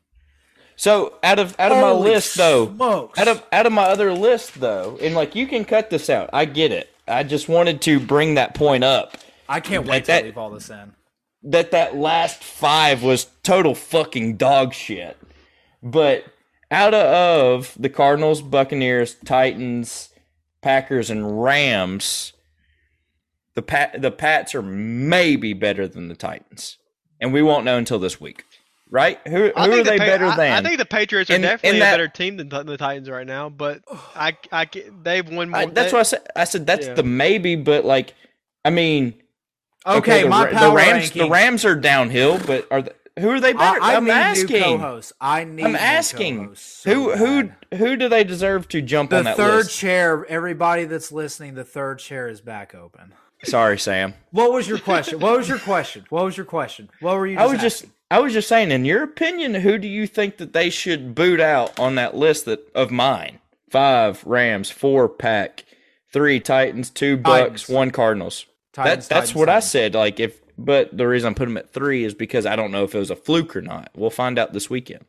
So out of out of my list though, smokes. out of out of my other list though, and like you can cut this out. I get it. I just wanted to bring that point up I can't wait that- to leave all this in. that that last five was total fucking dog shit. But out of the Cardinals, Buccaneers, Titans, Packers, and Rams, the Pat the Pats are maybe better than the Titans, and we won't know until this week, right? Who who are think the they Pa- better I, than? I think the Patriots are In- definitely in that- a better team than the the Titans right now, but I, I, they've won more. I, that's they, what I said. I said that's Yeah. the maybe, but like, I mean, Okay, the, my power the Rams ranking. the Rams are downhill, but are the, who are they better? I, I am need asking. new co-hosts. I need. I'm asking co-hosts so who who bad. who do they deserve to jump on The that third list? chair. Everybody that's listening, the third chair is back open. Sorry, Sam. What was your question? What was your question? What was your question? What were you? I Just was just asking? I was just saying. In your opinion, who do you think that they should boot out on that list that of mine? Five Rams, four Pack, three Titans, two Bucs, Titans. one Cardinals. Titans, that, that's Titans, what I said. Like if, but the reason I'm putting them at three is because I don't know if it was a fluke or not. We'll find out this weekend.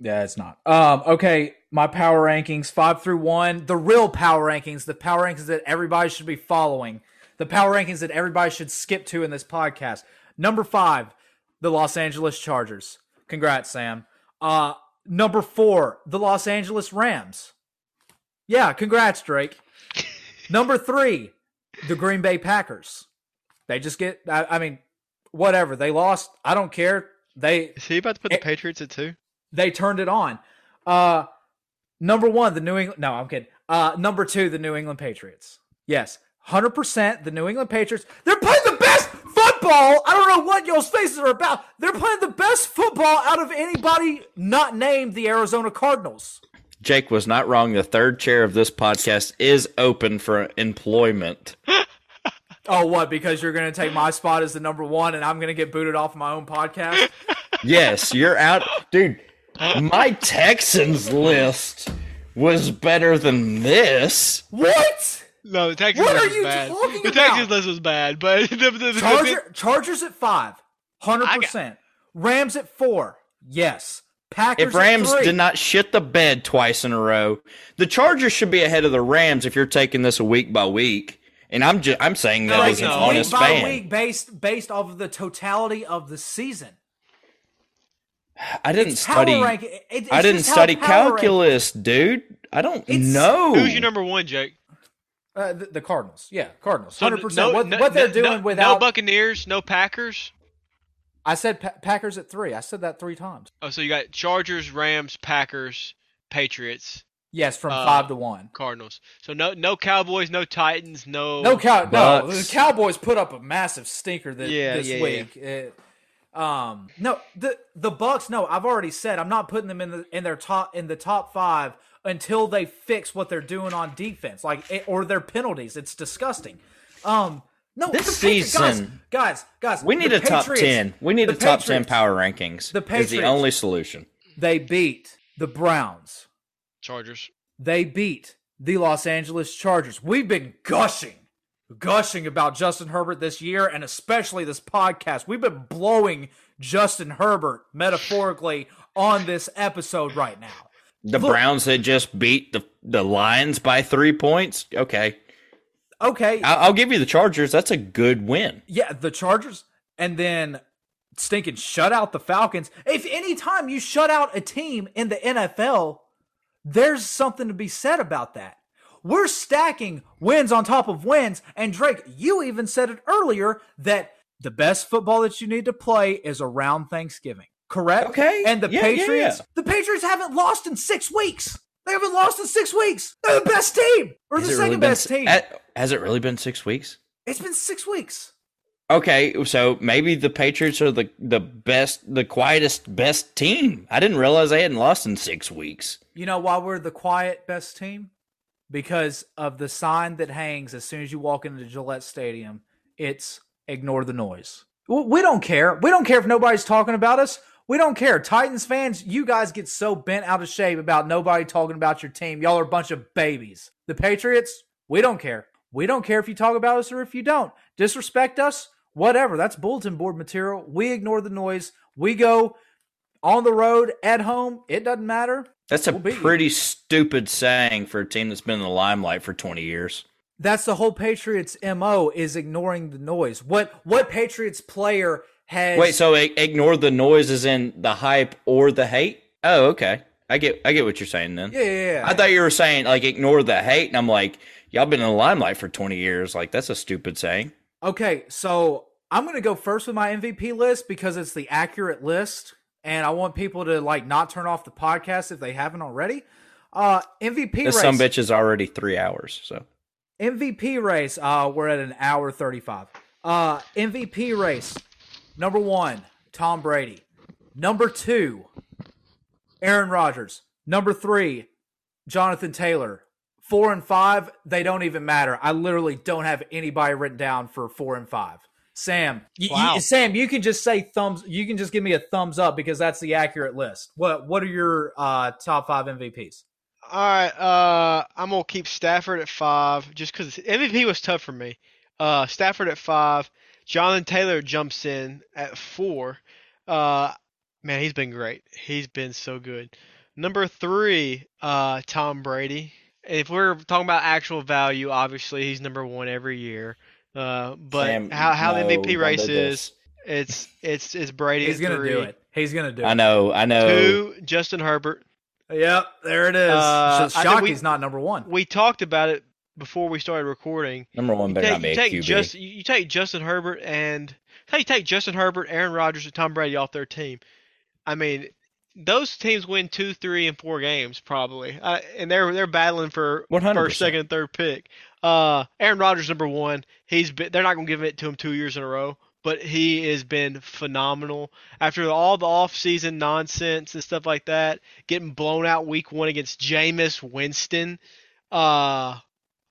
Yeah, it's not. Um, okay, my power rankings five through one, the real power rankings, the power rankings that everybody should be following, the power rankings that everybody should skip to in this podcast. Number five, the Los Angeles Chargers. Congrats, Sam. Uh, number four, the Los Angeles Rams. Yeah, congrats, Drake. <laughs> number three, the Green Bay Packers. They just get. I, I mean, whatever. They lost. I don't care. They is he about to put the Eh, Patriots at two? they turned it on. Uh number one, the New England no, I'm kidding. Uh number two, the New England Patriots. Yes. Hundred percent the New England Patriots. They're playing the best football. I don't know what y'all's faces are about. They're playing the best football out of anybody not named the Arizona Cardinals. Jake was not wrong. The third chair of this podcast is open for employment. <laughs> Oh, what? Because you're gonna take my spot as the number one and I'm gonna get booted off my own podcast? <laughs> Yes, you're out, dude. My Texans list was better than this. What? No, the Texans What list are was you bad. talking the about? Texans list was bad, but <laughs> the, the, the, the, Chargers at five. 100 percent Rams at four. Yes. Packers If Rams three. did not shit the bed twice in a row, the Chargers should be ahead of the Rams if you're taking this a week by week. And I'm just I'm saying that Like, as it's an no. honest week by fan. week based based off of the totality of the season. I didn't It's study. power rank. it- it's I didn't study power rank- calculus, dude. I don't It's- know. Who's your number one, Jake? Uh, the, the Cardinals, yeah, Cardinals, So hundred percent. no- What, no- what they're doing no, without, no Buccaneers, no Packers. I said pa- Packers at three. I said that three times. Oh, so you got Chargers, Rams, Packers, Patriots, Yes, from Uh, five to one. Cardinals. So no no Cowboys, no Titans, no No, cow- no. The Cowboys put up a massive stinker this, Yeah, this yeah, yeah. week. Uh, Um, no, the the Bucs. No, I've already said I'm not putting them in the in their top in the top five until they fix what they're doing on defense, like it, or their penalties. It's disgusting. Um, no, This the Patriots- season- guys, guys, guys, We need the a top ten. We need a top ten power rankings. The Patriots is the only solution. They beat the Browns. Chargers. They beat the Los Angeles Chargers. We've been gushing, gushing about Justin Herbert this year, and especially this podcast. We've been blowing Justin Herbert metaphorically on this episode right now. The Look- Browns that just beat the the Lions by three points. Okay, Okay, I'll, I'll give you the Chargers. That's a good win. yeah, the Chargers, and then stinking shut out the Falcons. If any time you shut out a team in the NFL, there's something to be said about that. We're stacking wins on top of wins, and Drake, you even said it earlier that the best football that you need to play is around Thanksgiving. Correct? Okay. And the Yeah, yeah, Patriots, yeah. the Patriots haven't lost in six weeks. They haven't lost in six weeks. They're the best team, or Has the second really been best team. Has it really been six weeks? it's been six weeks. Okay, so maybe the Patriots are the the best, the quietest, best team. I didn't realize they hadn't lost in six weeks. You know why we're the quiet best team? Because of the sign that hangs as soon as you walk into Gillette Stadium. It's ignore the noise. We don't care. We don't care if nobody's talking about us. We don't care. Titans fans, you guys get so bent out of shape about nobody talking about your team. Y'all are a bunch of babies. The Patriots, we don't care. We don't care if you talk about us or if you don't. Disrespect us, whatever. That's bulletin board material. We ignore the noise. We go on the road, at home. It doesn't matter. That's a We'll beat you. pretty stupid saying for a team that's been in the limelight for twenty years. That's the whole Patriots MO is ignoring the noise. What what Patriots player has Wait, so ignore the noises in the hype or the hate? Oh, okay. I get I get what you're saying then. Yeah, yeah, yeah. I thought you were saying like ignore the hate, and I'm like, y'all been in the limelight for 20 years. Like that's a stupid saying. Okay, so I'm gonna go first with my MVP list because it's the accurate list, and I want people to like not turn off the podcast if they haven't already. Uh MVP This race. some bitch is already three hours. So MVP race. Uh, we're at an hour thirty-five. Uh, MVP race. Number one, Tom Brady. Number two, Aaron Rodgers. Number three, Jonathan Taylor. Four and five, they don't even matter. I literally don't have anybody written down for four and five. Sam, y- y- Wow. Sam, you can just say thumbs. You can just give me a thumbs up because that's the accurate list. What What are your uh, top five MVPs? All right, uh, I'm gonna keep Stafford at five just because MVP was tough for me. Uh, Stafford at five. Jonathan Taylor jumps in at four. Uh, man, he's been great. He's been so good. Number three, uh, Tom Brady. If we're talking about actual value, obviously he's number one every year. Uh, but Sam, how how the no, MVP race is, it's it's it's Brady He's at gonna three. do it. He's gonna do it. I know, I know. Two, Justin Herbert. Yep, there it is. Uh, Just I think shocked we- he's not number one. We talked about it before we started recording. Number one You better take, not be take QB. just you take Justin Herbert and you take Justin Herbert, Aaron Rodgers, and Tom Brady off their team. I mean, those teams win two, three, and four games probably, uh, and they're they're battling for 100%. first, second, and third pick. Uh, Aaron Rodgers number one. He's been, they're not going to give it to him two years in a row, but he has been phenomenal after all the off-season nonsense and stuff like that. Getting blown out week one against Jameis Winston. Uh,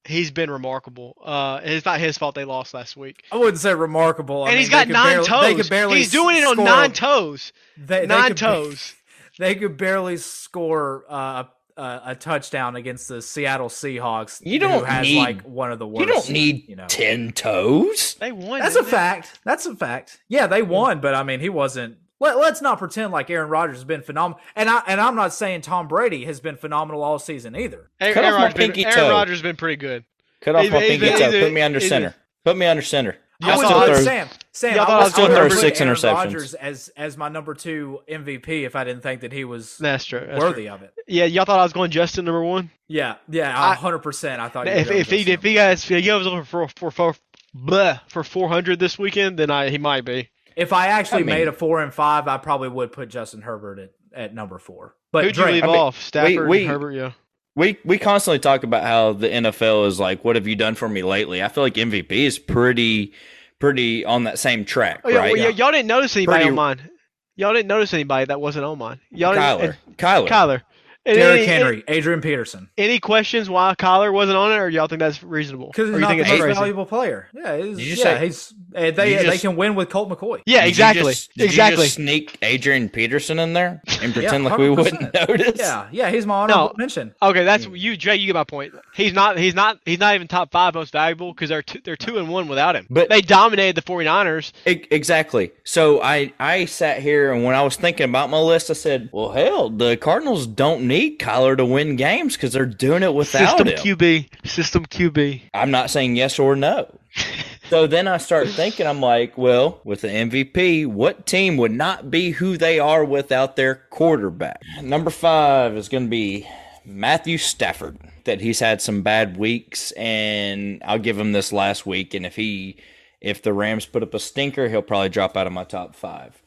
he's been remarkable. Uh, it's not his fault they lost last week. I wouldn't say remarkable. I and mean, he's they got could nine barely- toes. They could barely he's doing it on score- nine toes. They, they nine could- toes. <laughs> They could barely score uh, a, a touchdown against the Seattle Seahawks. You don't who has need- like one of the worst. you don't need you know. ten toes. They won. That's a they? fact. That's a fact. Yeah, they won, but I mean, he wasn't. Let, let's not pretend like Aaron Rodgers has been phenomenal. And I and I'm not saying Tom Brady has been phenomenal all season either. Aaron, Cut off my Rodgers been- pinky Aaron toe. Rodgers has been pretty good. Cut off He's- my he's pinky been- toe. Put me under he's center. Put me under center. I Y'all would thought- put throw- Sam. Sam, y'all I thought I was I gonna throw put six Aaron interceptions. Rodgers as as my number two MVP if I didn't think that he was That's true. That's worthy true. of it. Yeah, y'all thought I was going Justin number one. Yeah, yeah, I- hundred percent. I thought you were If, going if he Justin. if he guys if he goes over for for for bleh, for 400 this weekend, then I he might be. If I actually I mean- made a four and five, I probably would put Justin Herbert at, at number four. But Who'd you leave I mean, off? Stafford, we- and Herbert. Yeah. We we constantly talk about how the NFL is like, what have you done for me lately? I feel like MVP is pretty pretty on that same track, Oh, yeah, right? well, y- y'all didn't notice anybody Pretty- on mine. Y'all didn't notice anybody that wasn't on mine. Y'all Kyler, didn't. Kyler, Kyler. And Derrick any, Henry, Adrian Peterson. Any questions why Kyler wasn't on it, or y'all think that's reasonable? Because he's you not think the it's most crazy? valuable player. Yeah, he's, Did you yeah, say- he's uh, they you they can win with Colt McCoy. Yeah, Did you exactly. just- did you exactly. just sneak Adrian Peterson in there and <laughs> pretend like we wouldn't notice. Yeah, yeah, he's my honorable No. mention. Okay, that's you, Jay. You get my point. He's not. He's not. He's not even top five most valuable because they're two, they're two and one without him. But- they dominated the 49ers. E- Exactly. So I I sat here and when I was thinking about my list, I said, "Well, hell, the Cardinals don't need Kyler to win games because they're doing it without System him." QB. System QB. I'm not saying yes or no. <laughs> so then I start thinking, I'm like, well, with the MVP, what team would not be who they are without their quarterback? Number five is going to be Matthew Stafford. That he's had some bad weeks, and I'll give him this last week. And if he, if the Rams put up a stinker, he'll probably drop out of my top five.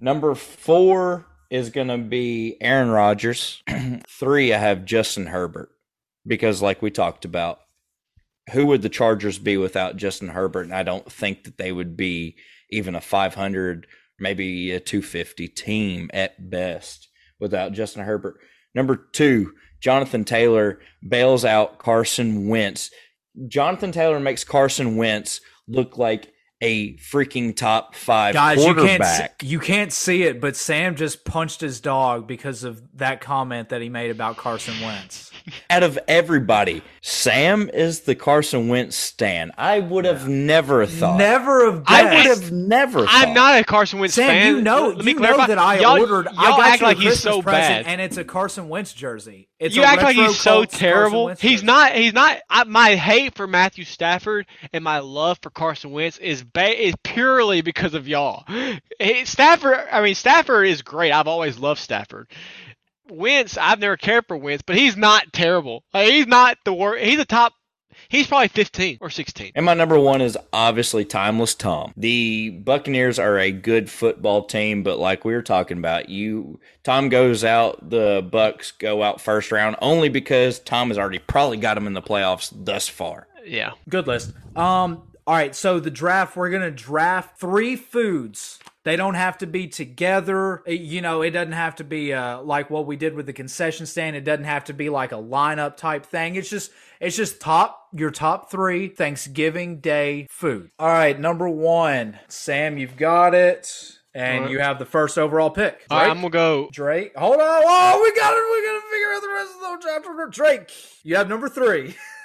Number four is going to be Aaron Rodgers. <clears throat> Three, I have Justin Herbert because, like we talked about, who would the Chargers be without Justin Herbert? And I don't think that they would be even a 500, maybe a 250 team at best without Justin Herbert. Number two, Jonathan Taylor bails out Carson Wentz. Jonathan Taylor makes Carson Wentz look like a freaking top five Guys, you can't you can't see it, but Sam just punched his dog because of that comment that he made about Carson Wentz. Out of everybody, Sam is the Carson Wentz stan. I would have never thought. Never have I guessed. would have never. I'm thought. not a Carson Wentz Sam, fan. you know, Let me you clarify. know that I y'all, ordered. Y'all I got act you a like he's Christmas so present, bad. and it's a Carson Wentz jersey. It's you a act like retro he's so Colts Carson terrible. Wentz He's jersey. not. He's not. I, my hate for Matthew Stafford and my love for Carson Wentz is ba- is purely because of y'all. Hey, Stafford. I mean, Stafford is great. I've always loved Stafford. Wentz, I've never cared for Wentz, but he's not terrible. Like, he's not the worst. He's a top. He's probably 15 or 16. And my number one is obviously Timeless Tom. The Buccaneers are a good football team, but like we were talking about, you Tom goes out, the Bucs go out first round only because Tom has already probably got them in the playoffs thus far. Yeah. Good list. Um. All right. So the draft, we're gonna draft three foods. They don't have to be together. It- you know, it doesn't have to be uh, like what we did with the concession stand. It doesn't have to be like a lineup type thing. It's just, it's just top your top three Thanksgiving Day food. All right, number one, Sam, you've got it, and right. you have the first overall pick. All right, Drake? I'm gonna go. Drake. Hold on. Oh, we got it. We got to figure out the rest of the chapter. Drake. You have number three. <laughs>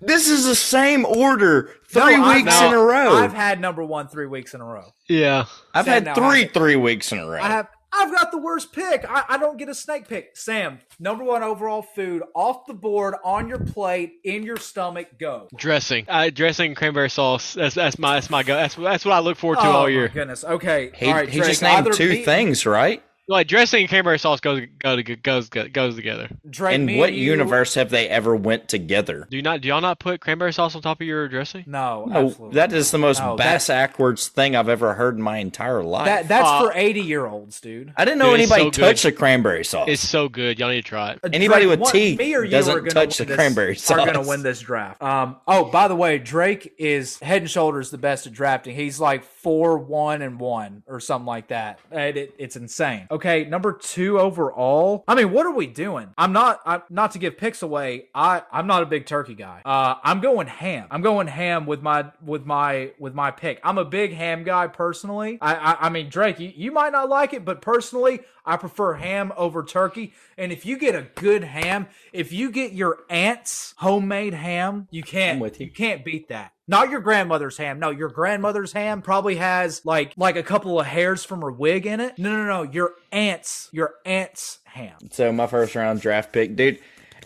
This is the same order three No, weeks no, in a row. I've I've, had number one three weeks in a row. Yeah. I've Sam had three has three weeks in a row. I have. I've got the worst pick. I, I don't get a snake pick. Sam, number one overall food off the board on your plate in your stomach. Go. Dressing. Uh, dressing and cranberry sauce. That's that's my that's my go. That's that's what I look forward to oh all my year. goodness. Okay. he All right. he Drake, just named two me- things, right? Like dressing and cranberry sauce goes go to, goes goes together. Drake, In what you- universe have they ever went together? Do you not do y'all not put cranberry sauce on top of your dressing? No. No, that is the most No, bass backwards thing I've ever heard in my entire life. That that's Uh, for eighty year olds, dude. I didn't know Dude, anybody so good. touched the cranberry sauce. It's so good. Y'all need to try it. Uh, Anybody Drake, with teeth me or you doesn't are gonna touch the this- cranberry <laughs> Are going to win this draft. Um. Oh, by the way, Drake is head and shoulders the best at drafting. He's like four one and one or something like that. And it, it's insane. Okay, number two overall. I mean, what are we doing? I'm not. I, not to give picks away. I I'm not a big turkey guy. Uh, I'm going ham. I'm going ham with my with my with my pick. I'm a big ham guy personally. I I, I mean, Drake, you, you might not like it, but personally, I prefer ham over turkey. And if you get a good ham, if you get your aunt's homemade ham, you can't you. you can't beat that. Not your grandmother's ham. No, your grandmother's ham probably has like like a couple of hairs from her wig in it. No, no, no. Your aunt's your aunt's ham. So my first round draft pick, dude.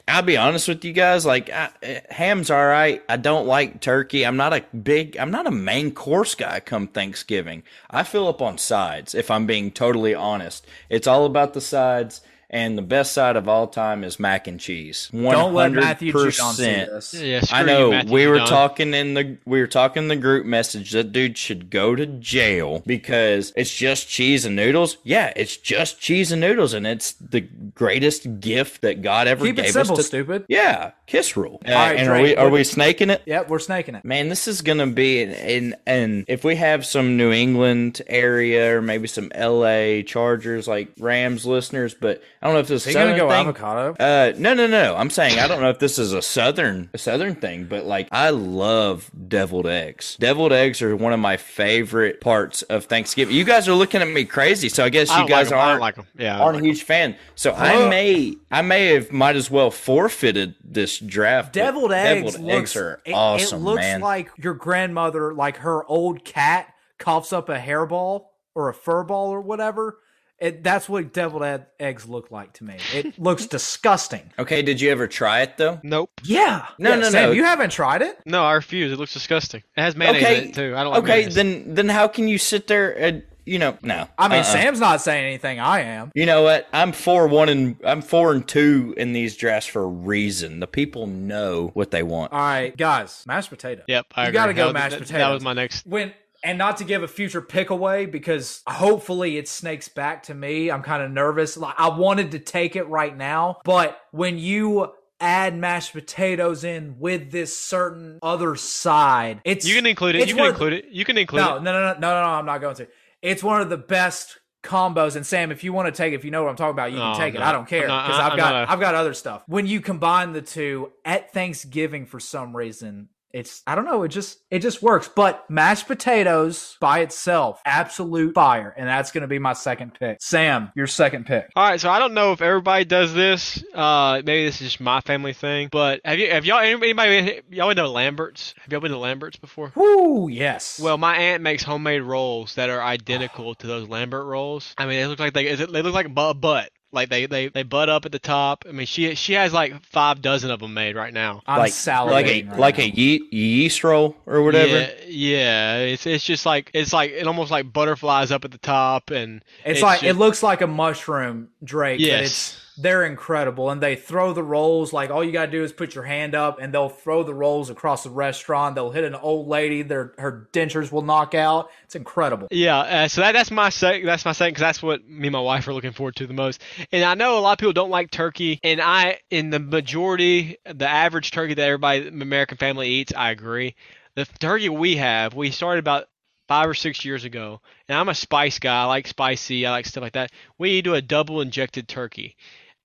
I'll be honest with you guys. Like I, ham's all right. I don't like turkey. I'm not a big. I'm not a main course guy. Come Thanksgiving, I fill up on sides. If I'm being totally honest, it's all about the sides. And the best side of all time is mac and cheese. One Don't let hundred Matthew Judon see percent. this. Yeah, I know Matthew we were Judon. talking in the we were talking in the group message that dude should go to jail because it's just cheese and noodles. Yeah, it's just cheese and noodles, and it's the greatest gift that God ever Keep gave it simple, us. To, stupid. yeah, kiss rule. Uh, right, and are we are we snaking it? Yep, we're snaking it. Man, this is gonna be in, in and if we have some New England area or maybe some LA Chargers like Rams listeners, but I don't know if this is gonna go thing. avocado? Uh, no, no, no. I'm saying I don't know if this is a southern a southern thing, but like I love deviled eggs. Deviled eggs are one of my favorite parts of Thanksgiving. You guys are looking at me crazy, so I guess I you guys like 'em. I don't aren't like 'em. Yeah, I don't aren't a like 'em. huge fan. So I may I may have might as well forfeited this draft. Deviled eggs. Deviled looks, eggs are it, awesome, It looks man. like your grandmother, like her old cat, coughs up a hairball or a fur ball or whatever. It, that's what deviled ed- eggs look like to me. It <laughs> looks disgusting. okay, did you ever try it though? Nope. Yeah. No, Yeah, no, Sam, no. You haven't tried it? No, I refuse. It looks disgusting. It has mayonnaise okay, in it too. I don't like okay, mayonnaise. then then how can you sit there and you know no? I mean, Uh-uh. Sam's not saying anything. I am. You know what? I'm four one and I'm four and two in these drafts for a reason. The people know what they want. All right, guys, mashed potato. Yep, I you agree. gotta go That- mashed potato. That was my next. when and not to give a future pick away because hopefully it snakes back to me. I'm kind of nervous. Like I wanted to take it right now, but when you add mashed potatoes in with this certain other side, it's You can include it. You can include it. You can include No, it. no, no, no, no, no, no. I'm not going to. It's one of the best combos. And Sam, if you want to take it, if you know what I'm talking about, you oh, No, can take I'm it. I don't care because I've I'm got a- I've got other stuff. When you combine the two at Thanksgiving, for some reason. It's I don't know, it just it just works. But mashed potatoes by itself, absolute fire. And that's gonna be my second pick. Sam, your second pick. All right, so I don't know if everybody does this. Uh, maybe this is just my family thing. But have you, have y'all, anybody, y'all to Lambert's? Have y'all been to Lambert's before? Whoo, yes. Well, my aunt makes homemade rolls that are identical to those Lambert rolls. I mean, they look like they, is it- they look like a bu- butt. Like they, they, they butt up at the top. I mean, she she has like five dozen of them made right now. I'm like salivating like a right like now. a ye- yeast roll or whatever. Yeah, yeah. It's it's just like it's like it almost like butterflies up at the top, and It's, like it looks like a mushroom, Drake. But Yes. They're incredible, and they throw the rolls. Like all you gotta do is put your hand up, and they'll throw the rolls across the restaurant. They'll hit an old lady. Their her dentures will knock out. It's incredible. Yeah, uh, so that, that's my sec- that's my second because that's what me and my wife are looking forward to the most. And I know a lot of people don't like turkey, and I, in the majority, the average turkey that everybody, American family eats, I agree. The turkey we have, we started about five or six years ago, and I'm a spice guy. I like spicy. I like stuff like that. We do a double injected turkey.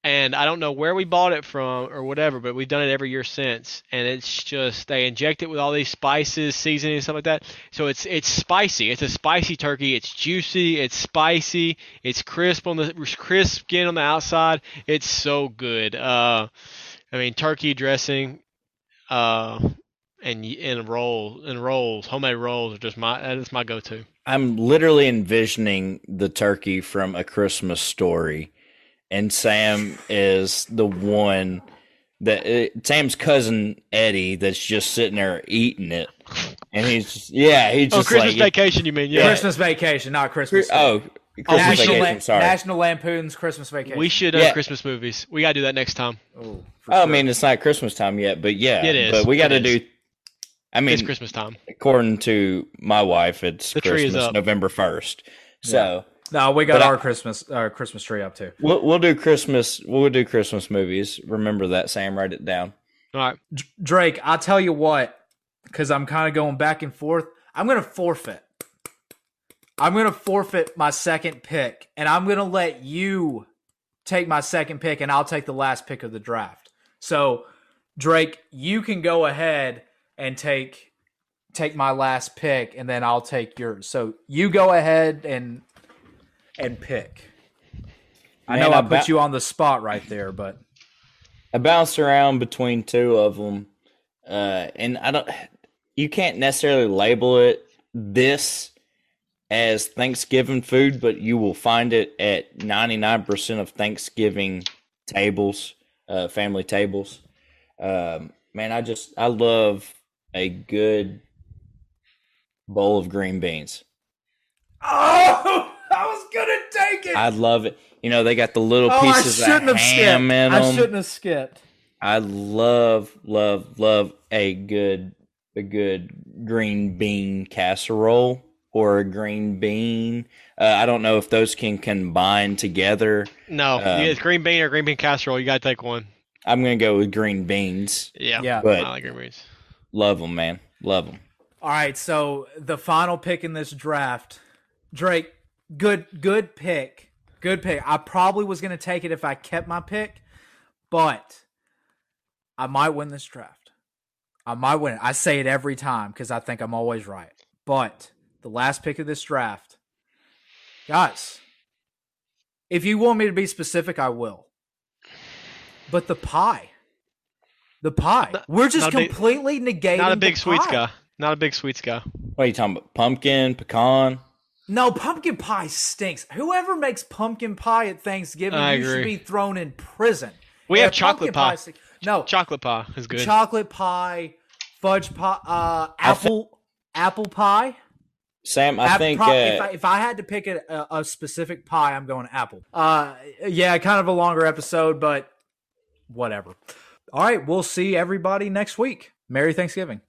And I don't know where we bought it from or whatever, but we've done it every year since. And it's just they inject it with all these spices, seasoning, and stuff like that. So it's it's spicy. It's a spicy turkey. It's juicy. It's spicy. It's crisp on the crisp skin on the outside. It's so good. Uh, I mean turkey dressing, uh, and and roll and rolls, homemade rolls are just my that is my go-to. I'm literally envisioning the turkey from a Christmas story, and Sam is the one that uh, Sam's cousin Eddie that's just sitting there eating it, and he's just, yeah he's Oh, just Christmas like vacation, you mean? Yeah. Christmas Vacation, not Christmas. oh Christmas National, vacation. Lam- sorry. National Lampoon's Christmas Vacation. We should uh, Yeah. Christmas movies. We gotta do that next time. Oh, for Oh, I mean it's not Christmas time yet, but yeah, It is. But we got to do. I mean, it's Christmas time. according to my wife, it's The tree is Christmas. November first. So no, we got But I- our Christmas our Christmas tree up too. we'll we'll do Christmas. We'll do Christmas movies. Remember that, Sam. Write it down. All right. Drake, I'll tell you what, because I'm kind of going back and forth. I'm going to forfeit. I'm going to forfeit my second pick, and I'm going to let you take my second pick, and I'll take the last pick of the draft. So, Drake, you can go ahead and take take my last pick, and then I'll take yours. So you go ahead and and pick. I know Man, I I put ba- you on the spot right there, but I bounced around between two of them, uh, and I don't. You can't necessarily label it this as Thanksgiving food, but you will find it at ninety nine percent of Thanksgiving tables, uh, family tables. Um, man, I just I love a good bowl of green beans. <laughs> oh, I was gonna take it. I love it. You know, they got the little Oh, I pieces of shouldn't have ham skipped. in I them. shouldn't have skipped. I love, love, love a good, a good green bean casserole or a green bean. Uh, I don't know if those can combine together. No, Um, you get green bean or green bean casserole. You gotta take one. I'm gonna go with green beans. Yeah, Yeah. But- I like green beans. Love them, man. Love them. All right, so the final pick in this draft, Drake, good good pick. Good pick. I probably was going to take it if I kept my pick, but I might win this draft. I might win it. I say it every time because I think I'm always right. But the last pick of this draft, guys, if you want me to be specific, I will. But the pie, the pie, Not- we're just not a big- completely negating. Not a the big sweets pie. guy. Not a big sweets guy. What are you talking about? Pumpkin, pecan. No, pumpkin pie stinks. Whoever makes pumpkin pie at Thanksgiving, I you should be thrown in prison. We Yeah, have chocolate pumpkin pie. stink- No, Chocolate pie is good. chocolate pie, fudge pie, uh, apple, apple pie. Sam, I Ap- think pro- uh, if, I, if I had to pick a, a, a specific pie, I'm going apple. Uh, yeah, kind of a longer episode, but whatever. All right, we'll see everybody next week. Merry Thanksgiving.